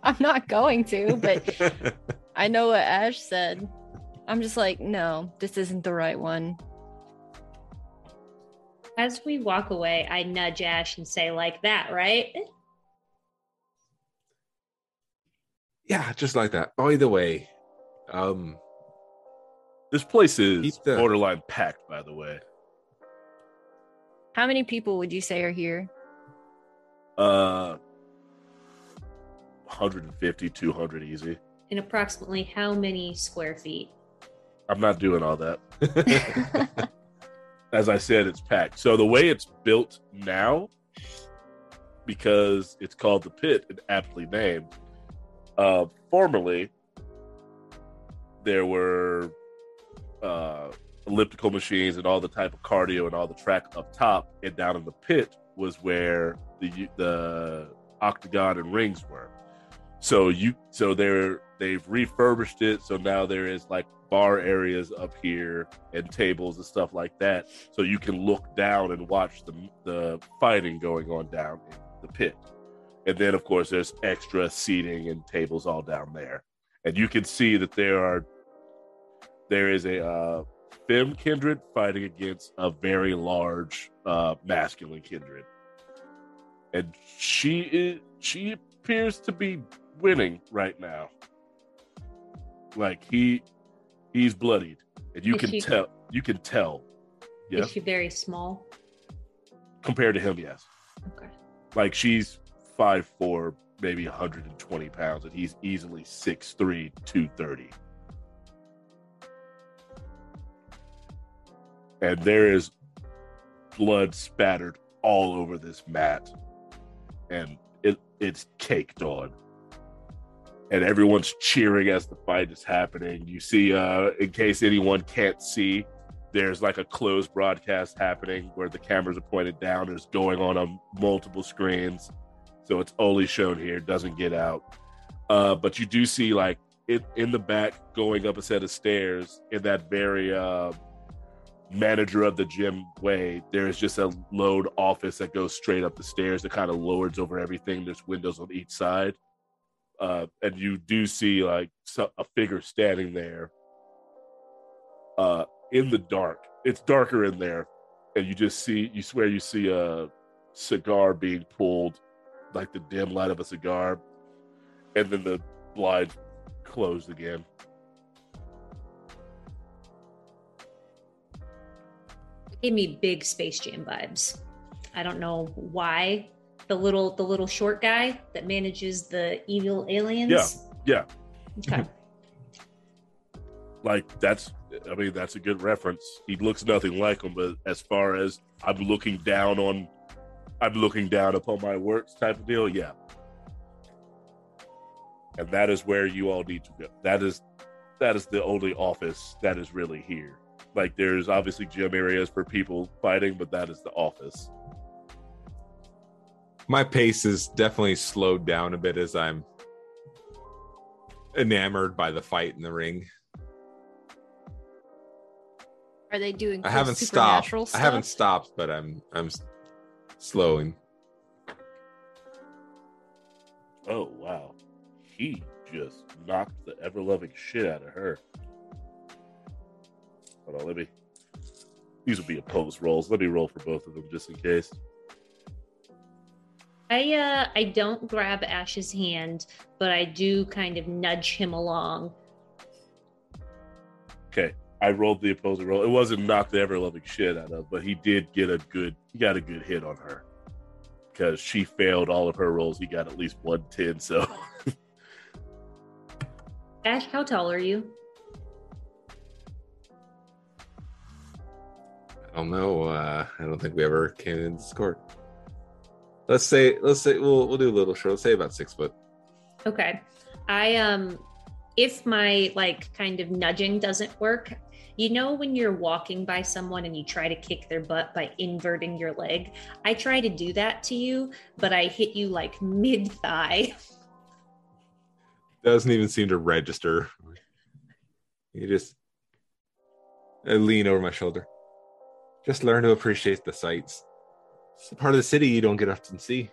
I'm not going to, but I know what Ash said. I'm just like, no, this isn't the right one. As we walk away, I nudge Ash and say, like that, right? yeah, just like that. By the way, um, This place is Keep the- borderline packed, by the way. How many people would you say are here? Uh, 150, 200 easy. In approximately how many square feet? I'm not doing all that. As I said, it's packed. So the way it's built now, because it's called the pit and aptly named, uh, formerly there were uh, elliptical machines and all the type of cardio and all the track up top, and down in the pit was where the the octagon and rings were. So you so they're they've refurbished it. So now there is like bar areas up here and tables and stuff like that. So you can look down and watch the the fighting going on down in the pit. And then of course there's extra seating and tables all down there. And you can see that there are there is a uh, fem kindred fighting against a very large uh, masculine kindred. And she is she appears to be winning right now. Like he he's bloodied. And you Is can she- tell you can tell. Yeah. Is she very small? Compared to him, yes. Okay. Like she's five four, maybe 120 pounds, and he's easily 6'3, 230. And there is blood spattered all over this mat. And it it's caked on. And everyone's cheering as the fight is happening. You see, uh, in case anyone can't see, there's like a closed broadcast happening where the cameras are pointed down. It's going on on multiple screens, so it's only shown here, doesn't get out. Uh, but you do see like it in the back going up a set of stairs in that very uh, manager of the gym way. There is just a load office that goes straight up the stairs that kind of lords over everything. There's windows on each side, uh, and you do see like a figure standing there. Uh, in the dark. It's darker in there, and you just see you swear you see a cigar being pulled, like the dim light of a cigar, and then the blind closed again. Gave me big Space Jam vibes. I don't know why. The little the little short guy that manages the evil aliens. Yeah, yeah. Okay. Like that's I mean that's a good reference. He looks nothing like him, but as far as I'm looking down on I'm looking down upon my works type of deal, yeah. And that is where you all need to go. That is that is the only office that is really here. Like there's obviously gym areas for people fighting, but that is the office. My pace is definitely slowed down a bit as I'm enamored by the fight in the ring. Are they doing? I haven't stopped. supernatural I haven't stopped, but I'm I'm s- slowing. Oh wow. He just knocked the ever loving shit out of her. Hold on, let me these will be opposed rolls. Let me roll for both of them just in case. I uh I don't grab Ash's hand, but I do kind of nudge him along. Okay. I rolled the opposing roll. It wasn't knocked the ever loving shit out of, but he did get a good he got a good hit on her. Because she failed all of her rolls. He got at least 110. So Ash, how tall are you? I don't know. Uh, I don't think we ever came in Discord. Let's say let's say we'll we'll do a little short. Let's say about six foot. Okay. I um if my like kind of nudging doesn't work, you know when you're walking by someone and you try to kick their butt by inverting your leg? I try to do that to you, but I hit you like mid thigh. Doesn't even seem to register. You just I lean over my shoulder. Just learn to appreciate the sights. It's a part of the city you don't get often see.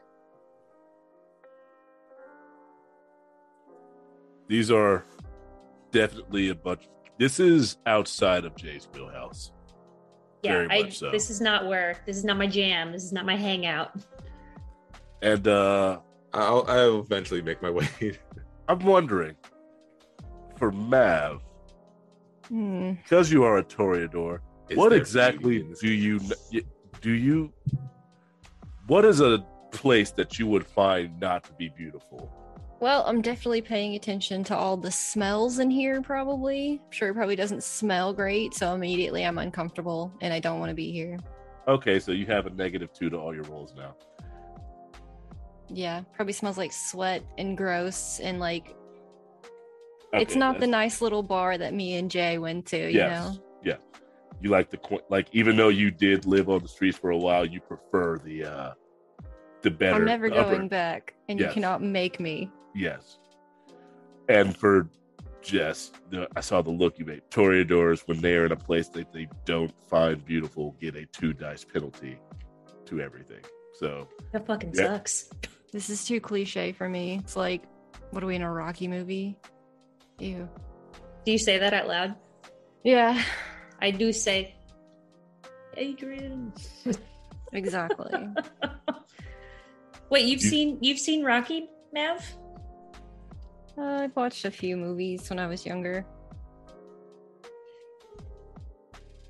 these are definitely a bunch. This is outside of Jay's wheelhouse. Yeah, Very I so. this is not where this is not my jam. This is not my hangout. And uh I'll I'll eventually make my way. I'm wondering for Mav, Hmm. because you are a Toreador, Is what exactly beauty in this do you do you what is a place that you would find not to be beautiful? Well, I'm definitely paying attention to all the smells in here, probably. I'm sure it probably doesn't smell great, so immediately I'm uncomfortable and I don't want to be here. Okay, so you have a negative two to all your rolls now. Yeah, probably smells like sweat and gross and like it's Okay, not the nice little bar that me and Jay went to, you Yes. know? Yeah. You like the qu- like even though you did live on the streets for a while, you prefer the uh the better. I'm never the upper- going back, and Yes. you cannot make me. Yes. And for Jess, the, I saw the look you made. Toreadors, when they're in a place that they don't find beautiful, get a two dice penalty to everything. So That fucking Yeah. sucks. This is too cliche for me. It's like, what are we in a Rocky movie? Ew. Do you say that out loud? Yeah, I do say, Adrian. exactly. Wait, you've seen you've seen Rocky, Mav? uh, I've watched a few movies when I was younger.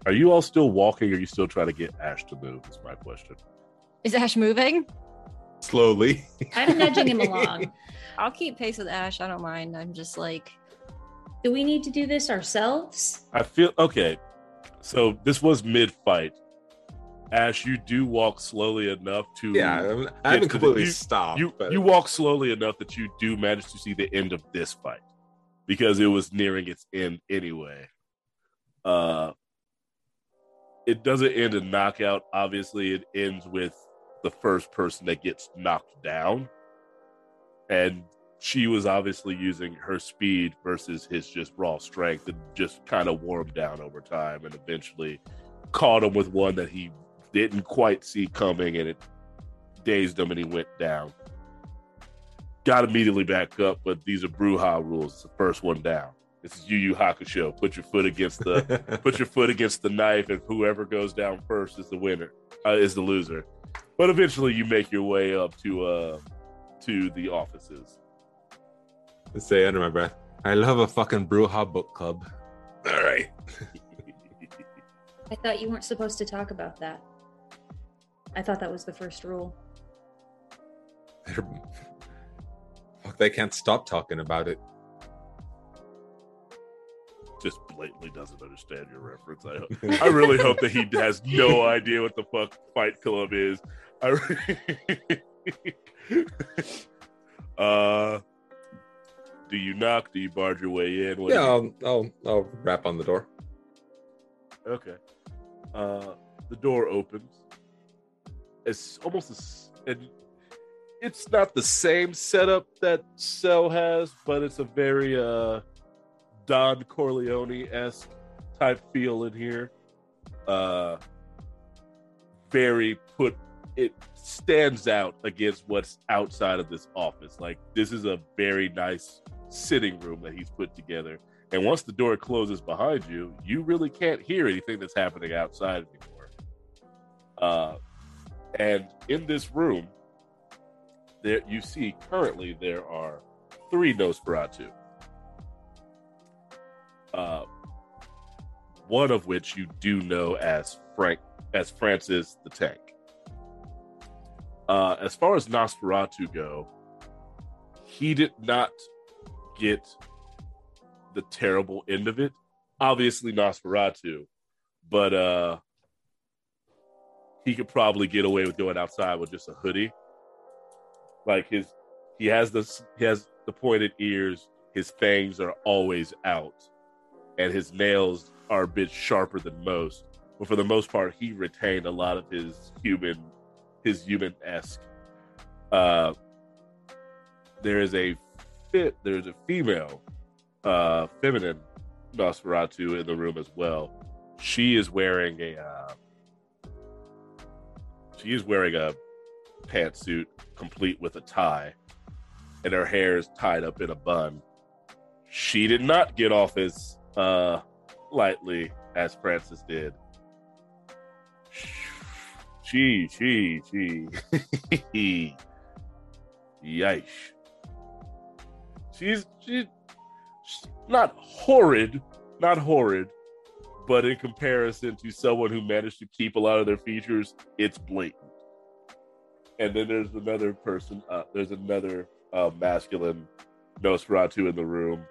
are you all still walking or are you still trying to get Ash to move? Is my question. Is Ash moving? Slowly. I'm nudging him along. I'll keep pace with Ash. I don't mind. I'm just like, Do we need to do this ourselves? I feel okay. So this was mid fight. Ash, you do walk slowly enough to Yeah, I haven't the- completely you- stopped. you but you walk slowly enough that you do manage to see the end of this fight because it was nearing its end anyway. Uh it doesn't end in knockout. Obviously, it ends with the first person that gets knocked down. And she was obviously using her speed versus his just raw strength and just kind of wore him down over time and eventually caught him with one that he didn't quite see coming and it dazed him and he went down. Got immediately back up, but these are Brujah rules. It's the first one down. This is Yu Yu Hakusho. Put your foot against the put your foot against the knife, and whoever goes down first is the winner, uh, is the loser. But eventually, you make your way up to uh to the offices. Say under my breath, I love a fucking Brujah book club. All right. I thought you weren't supposed to talk about that. I thought that was the first rule. They're- Fuck, they can't stop talking about it. Just blatantly doesn't understand your reference. I hope. I really hope that he has no idea what the fuck Fight Club is. I re- uh, do you knock? Do you barge your way in? What yeah, I'll, I'll I'll rap on the door. Okay. Uh, the door opens. It's almost a, s- and it's not the same setup that Cell has, but it's a very uh Don Corleone esque type feel in here. Uh, very put. It stands out against what's outside of this office. Like this is a very nice sitting room that he's put together. And once the door closes behind you, you really can't hear anything that's happening outside anymore. Uh, and in this room, there you see currently there are three Nosferatu. Uh, one of which you do know as Frank, as Francis the Tank. Uh, as far as Nosferatu go, he did not get the terrible end of it. Obviously Nosferatu, but uh he could probably get away with going outside with just a hoodie. Like his he has this he has the pointed ears, his fangs are always out, and his nails are a bit sharper than most. But for the most part, he retained a lot of his human his human esque. Uh there is a fit there's a female uh feminine Nosferatu in the room as well. She is wearing a uh she is wearing a pantsuit complete with a tie and her hair is tied up in a bun. She did not get off as uh lightly as Francis did. She, she, she. Yikes. She's she's not horrid, not horrid, but in comparison to someone who managed to keep a lot of their features, it's blatant. and then there's another person. Uh, there's another uh, masculine Nosferatu in the room.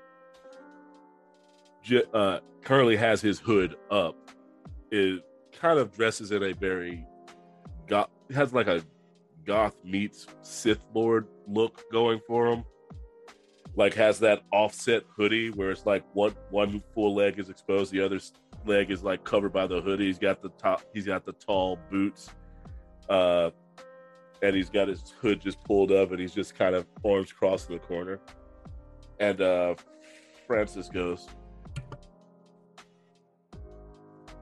J- uh, currently has his hood up. It kind of dresses in a very goth. Has like a goth meets Sith Lord look going for him. Like has that offset hoodie where it's like one one full leg is exposed, the other leg is like covered by the hoodie. He's got the top. He's got the tall boots. Uh, and he's got his hood just pulled up and he's just kind of arms crossed in the corner. And uh Francis goes,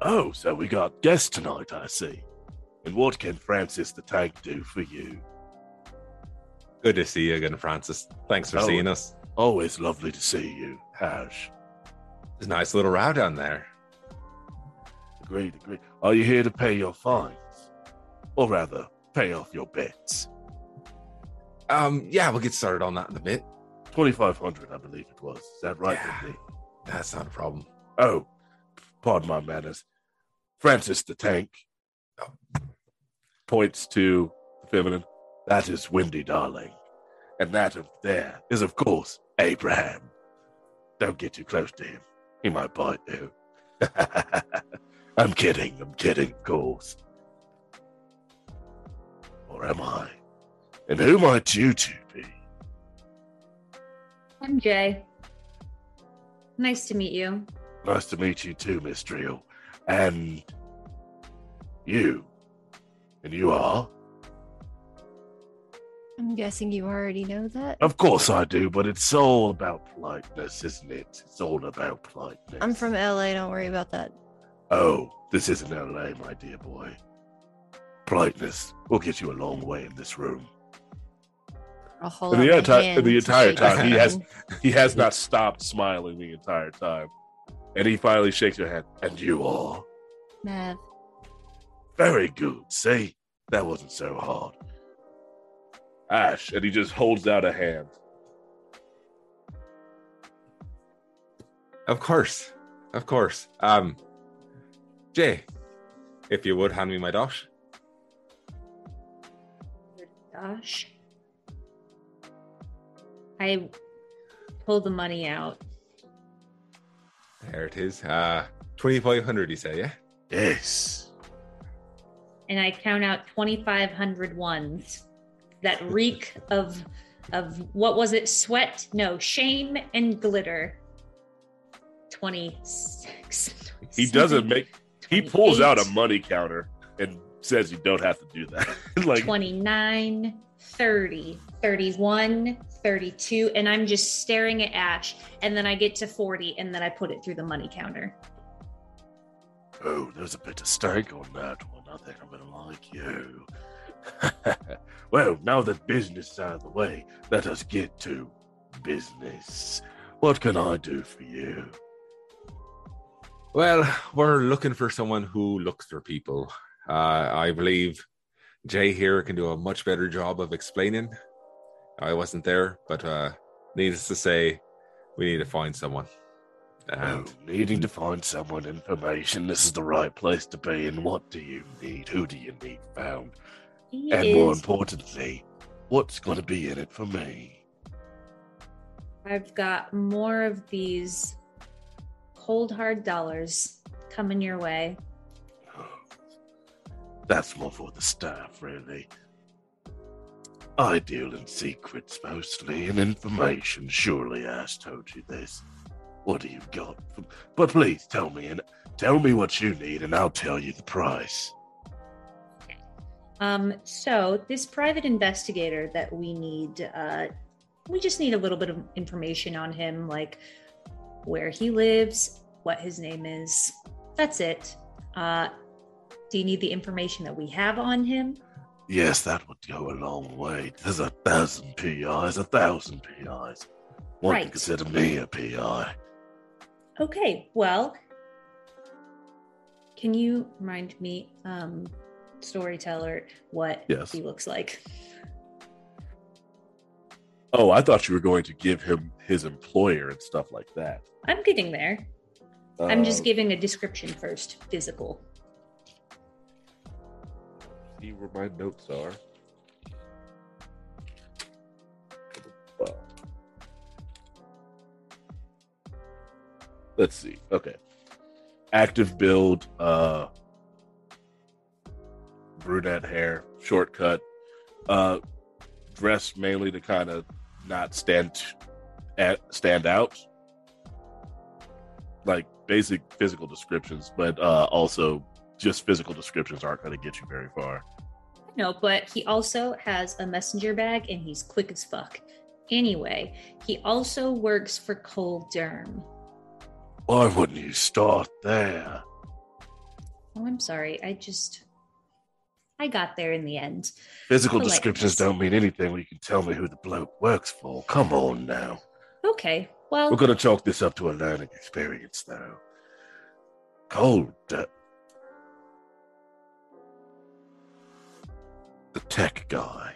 Oh, so we got guests tonight, I see. And what can Francis the Tank do for you? Good to see you again, Francis. Thanks for Oh. seeing us. Always lovely to see you, Hash. There's a nice little row down there. Agreed, agreed. Are you here to pay your fines? Or rather, pay off your bets? Um, yeah, we'll get started on that in a bit. 2500 I believe it was. Is that right? Yeah. Lindsay? That's not a problem. Oh, pardon my manners. Francis the Tank points to the feminine. That is Wendy Darling. And that of there is, of course, Abraham. Don't get too close to him. He might bite you. I'm kidding. I'm kidding, of course. Or am I? And who might you two be? I'm Jay. Nice to meet you. Nice to meet you too, Miss Drill. And you. And you are? I'm guessing you already know that. Of course I do, but it's all about politeness, isn't it? It's all about politeness. I'm from LA. Don't worry about that. Oh, this isn't LA, my dear boy. Politeness will get you a long way in this room. I'll hold And the enti- the entire time, he has- He has not stopped smiling the entire time. And he finally shakes your hand. And you are? Mav. Very good. See? That wasn't so hard. Ash, and he just holds out a hand. Of course. Of course. Um Jay, if you would hand me my dosh. Gosh. I pull the money out. There it is. Uh twenty five hundred, you say, yeah? Yes. and I count out 2,500 ones that reek of of what was it? Sweat? No, shame and glitter. 26. He doesn't make he pulls out a money counter and says you don't have to do that. like 29, 30, 31, 32, and I'm just staring at Ash. And then I get to 40, and then I put it through the money counter. Oh, there's a bit of steak on that one. I think I'm gonna like you. well, now that business is out of the way, let us get to business. What can I do for you? Well, we're looking for someone who looks for people. Uh, I believe Jay here can do a much better job of explaining. I wasn't there, but uh, needless to say, we need to find someone. Oh, And needing to find someone information. This is the right place to be. And what do you need? Who do you need found? He and more importantly, what's going to be in it for me? I've got more of these cold hard dollars coming your way. That's more for the staff, really. I deal in secrets mostly, and information. Surely Ash told you this. What do you got? But please tell me, and tell me what you need, and I'll tell you the price. Um, so this private investigator that we need, uh, we just need a little bit of information on him, like where he lives, what his name is. That's it. Uh, do you need the information that we have on him? Yes, that would go a long way. There's a thousand PIs, a thousand PIs. One can Right. consider me a PI. Okay, well, can you remind me, um, storyteller, what yes. he looks like. Oh, I thought you were going to give him his employer and stuff like that. I'm getting there. I'm just oh. giving a description first, physical. See where my notes are. Let's see. Okay. Active build, uh, brunette hair, shortcut, uh dressed mainly to kind of not stand at stand out. Like basic physical descriptions, but uh also just physical descriptions aren't going to get you very far. No, but he also has a messenger bag and he's quick as fuck. Anyway, he also works for Cole Derm. Why wouldn't you start there? Oh, I'm sorry. I just I got there in the end. Physical Politeness. descriptions don't mean anything when you can tell me who the bloke works for. Come on now. Okay. Well, We're going to chalk this up to a learning experience, though. Cold. uh, the tech guy.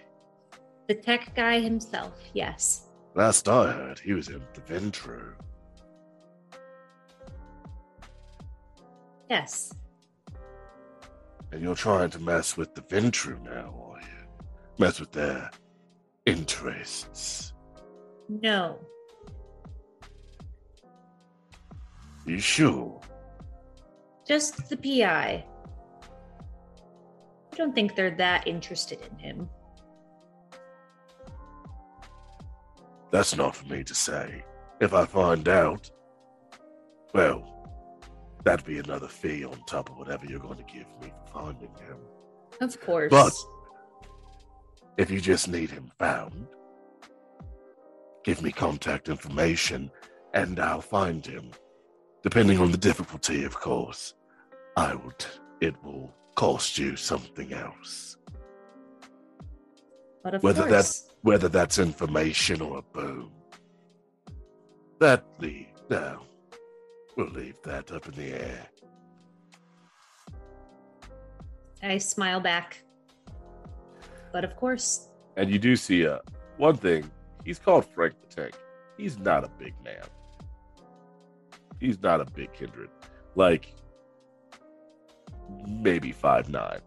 the tech guy himself, yes. Last I heard, he was in the Ventrue. Yes. And you're trying to mess with the Ventrue now, are you? Mess with their interests. No. You sure? Just the PI. I don't think they're that interested in him. That's not for me to say. If I find out, well, that'd be another fee on top of whatever you're going to give me for finding him. Of course. But if you just need him found, give me contact information and I'll find him. Depending on the difficulty, of course. I would it will cost you something else. But of whether course. that's- Whether that's information or a boom. That leave no. We'll leave that up in the air. I smile back. But of course. And you do see uh one thing, he's called Frank the Tank. He's not a big man. He's not a big kindred. Like maybe five nine.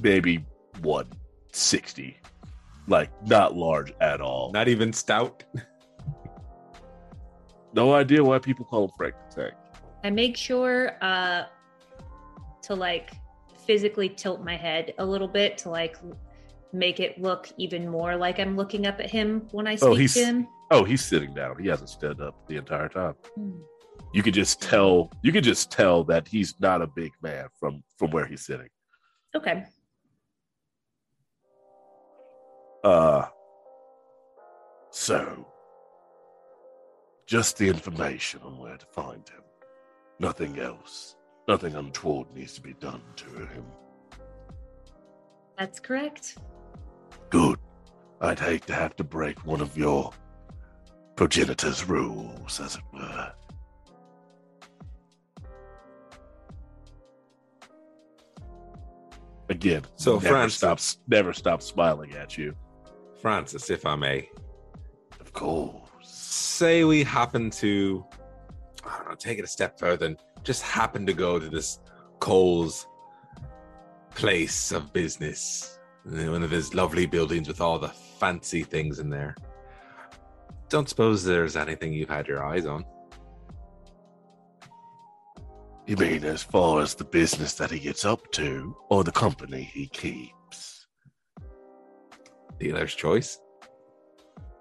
Maybe one sixty. Like not large at all. Not even stout. No idea why people call him Frank the Tank. I make sure uh to like physically tilt my head a little bit to like make it look even more like I'm looking up at him when I speak Oh, he's- to him. Oh, he's sitting down. He hasn't stood up the entire time. Hmm. you could just tell you could just tell that he's not a big man from from where he's sitting Okay. uh so just the information on where to find him. Nothing else. Nothing untoward needs to be done to him. That's correct. good. I'd hate to have to break one of your progenitor's rules as it were. Again So, never Francis- stops never stops smiling at you. Francis, if I may, Of course. Say we happen to, I don't know, take it a step further and just happen to go to this Cole's place of business, one of his lovely buildings with all the fancy things in there. Don't suppose there's anything you've had your eyes on. You mean as far as the business that he gets up to, or the company he keeps? Dealer's choice.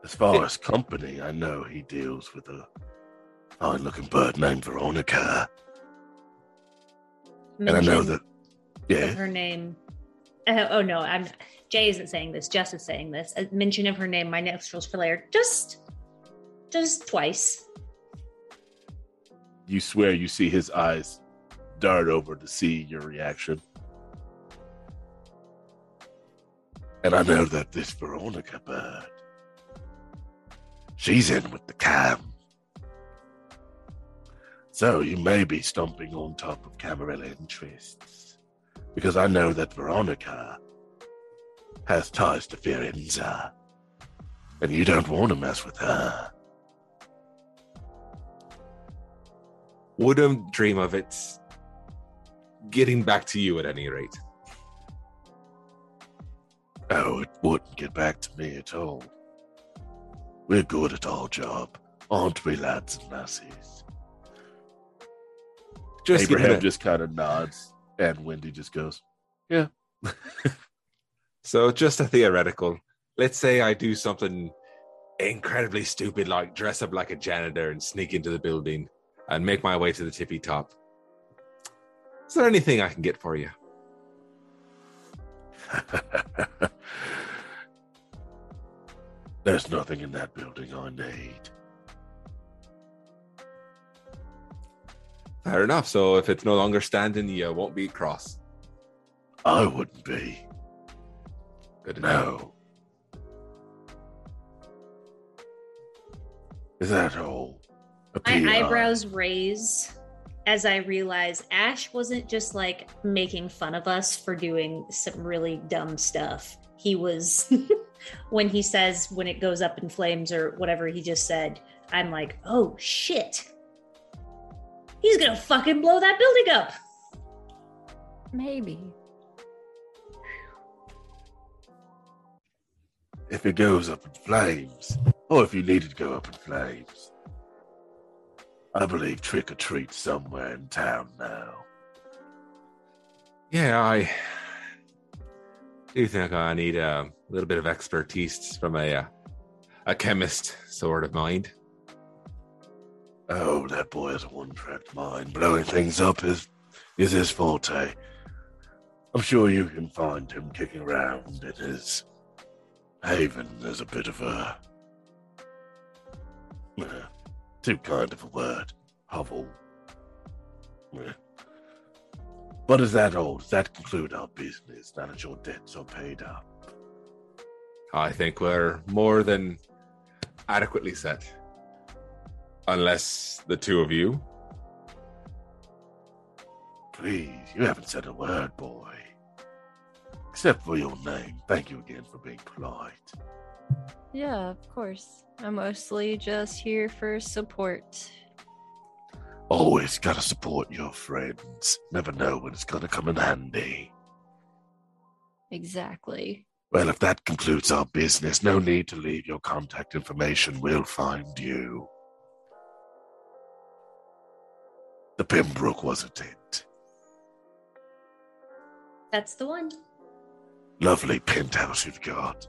As far as company, I know he deals with a fine looking bird named Veronica. And I know that, yeah, her name. Uh, oh no, I'm Jay isn't saying this. Jess is saying this. A mention of her name, my nostrils flare just, just twice. you swear you see his eyes dart over to see your reaction. And I know that this Veronica bird, she's in with the cam. So you may be stomping on top of Camarilla interests. Because I know that Veronica has ties to Firenze. And you don't want to mess with her. Wouldn't dream of it getting back to you at any rate. Oh, it wouldn't get back to me at all. We're good at our job, aren't we, lads and lassies? Just Abraham just kind of nods, and Wendy just goes, "Yeah." So just a theoretical. Let's say I do something incredibly stupid, like dress up like a janitor and sneak into the building and make my way to the tippy top. Is there anything I can get for you? There's nothing in that building I need. Fair enough. So if it's no longer standing, you won't be cross. I wouldn't be. Good to know. Is that all? My eyebrows raise as I realize Ash wasn't just like making fun of us for doing some really dumb stuff. He was, when he says when it goes up in flames or whatever he just said, I'm like, oh shit. He's gonna fucking blow that building up. Maybe. If it goes up in flames, or if you need it to go up in flames, I believe trick or treat somewhere in town now. Yeah, I do you think I need a little bit of expertise from a uh, a chemist sort of mind. Oh, that boy has a one-track mind. Blowing things up is is his forte. I'm sure you can find him kicking around in his haven as a bit of a uh, too kind of a word. Hovel. But is that all? Does that conclude our business now that your debts are paid up? I think we're more than adequately set. Unless the two of you. Please, you haven't said a word, boy. Except for your name. Thank you again for being polite. Yeah, of course. I'm mostly just here for support. Always gotta support your friends. Never know when it's gonna come in handy. Exactly. Well, if that concludes our business, no need to leave your contact information. We'll find you. The Pembroke, wasn't it? That's the one. Lovely penthouse you've got.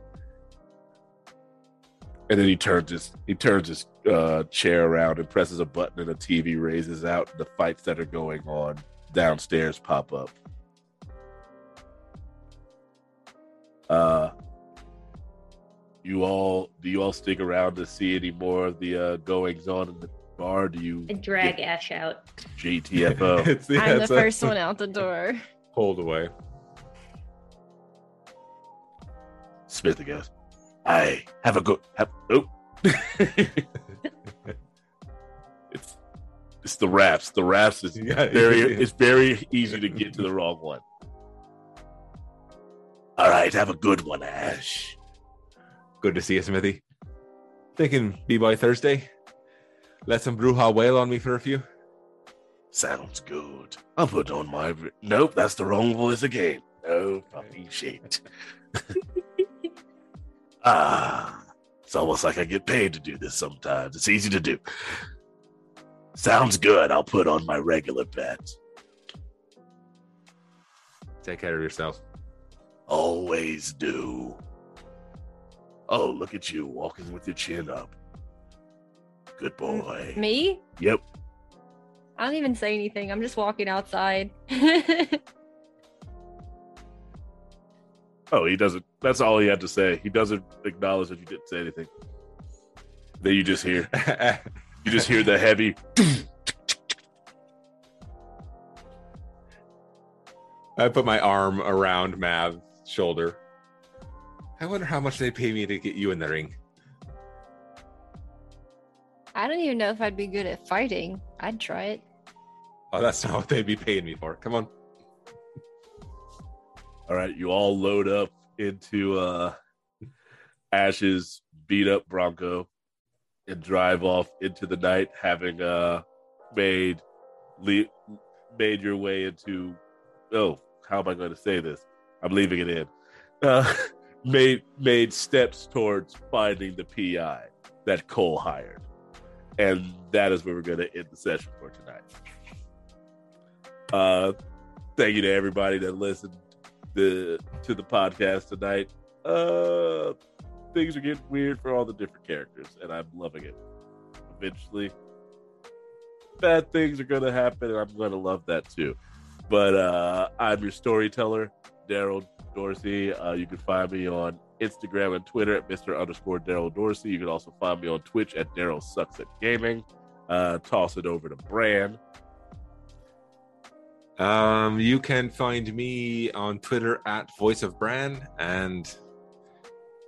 And then he turns his he turns his uh, chair around and presses a button, and a TV raises out. And the fights that are going on downstairs pop up. Uh, you all do you all stick around to see any more of the uh, goings on in the bar? Do you I drag Ash out. GTFO? It's- yeah, I'm the it's a first one out the door. Hold away. Smithy goes, "Hey, have a good have." Oh, the raps. The raps is Yeah, very yeah. it's very easy to get to the wrong one. All right, have a good one, Ash. Good to see you, Smithy. Thinking be by Thursday. Let some Brujah wail on me for a few. Sounds good. I'll put on my. Nope, that's the wrong voice again. No fucking shit. ah, it's almost like I get paid to do this sometimes. It's easy to do. Sounds good. I'll put on my regular bet. Take care of yourself. Always do. Oh, look at you walking with your chin up. Good boy. Me? Yep. I don't even say anything. I'm just walking outside. Oh, he doesn't. That's all he had to say. He doesn't acknowledge that you didn't say anything. That you just hear, you just hear the heavy. I put my arm around Mav's shoulder. I wonder how much they pay me to get you in the ring. I don't even know if I'd be good at fighting. I'd try it. Oh, that's not what they'd be paying me for. Come on. All right, you all load up into uh Ash's beat up Bronco and drive off into the night, having uh made le- made your way into oh, how am I going to say this? I'm leaving it in. Uh, made made steps towards finding the PI. that Cole hired. And that is where we're going to end the session for tonight. Uh, thank you to everybody that listened the, to the podcast tonight. Uh, things are getting weird for all the different characters, and I'm loving it. Eventually, bad things are going to happen, and I'm going to love that too. But uh, I'm your storyteller, Daryl Dorsey. Uh, you can find me on Instagram and Twitter at Mr. underscore Daryl Dorsey. You can also find me on Twitch at Daryl Sucks at Gaming. Uh, toss it over to Bran. Um, you can find me on Twitter at Voice of Bran, and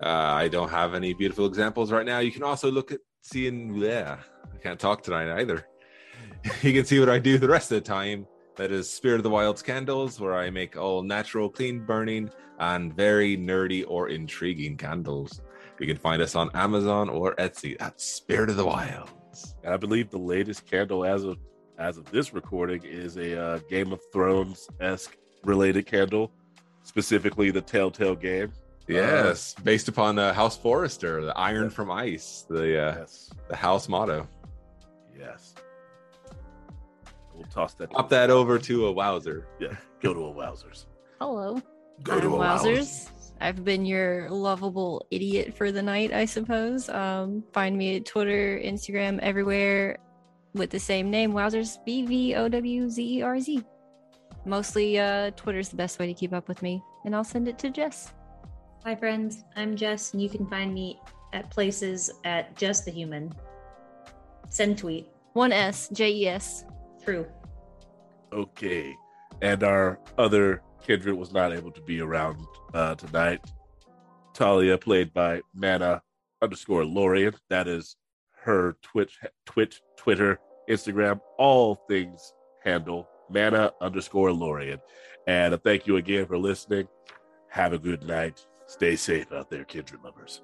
uh, I don't have any beautiful examples right now. You can also look at seeing. Yeah, I can't talk tonight either. you can see what I do the rest of the time. That is Spirit of the Wild's candles, where I make all natural, clean burning, and very nerdy or intriguing candles. You can find us on Amazon or Etsy at Spirit of the Wilds. And I believe the latest candle as of as of this recording is a uh, Game of Thrones esque related candle, specifically the Telltale game. Yes, based upon the House Forrester, the Iron Yes. from Ice, the uh, Yes, the house motto. yes. We'll toss that. Pop that over to a Wowzer. Yeah, go to a Wowzers. Hello. Go to I'm a Wowzers. I've been your lovable idiot for the night, I suppose. Um, find me at Twitter, Instagram, everywhere with the same name, Wowzers, B V O W Z E R Z. Mostly, uh, Twitter's the best way to keep up with me, and I'll send it to Jess. Hi, friends. I'm Jess, and you can find me at places at Just the Human. Send tweet. One S, J E S. True. Okay. And our other kindred was not able to be around uh, tonight. Talia, played by Mana underscore Lorian. That is her Twitch, Twitch, Twitter, Instagram, all things handle Mana underscore Lorian. And a thank you again for listening. Have a good night. Stay safe out there, kindred lovers.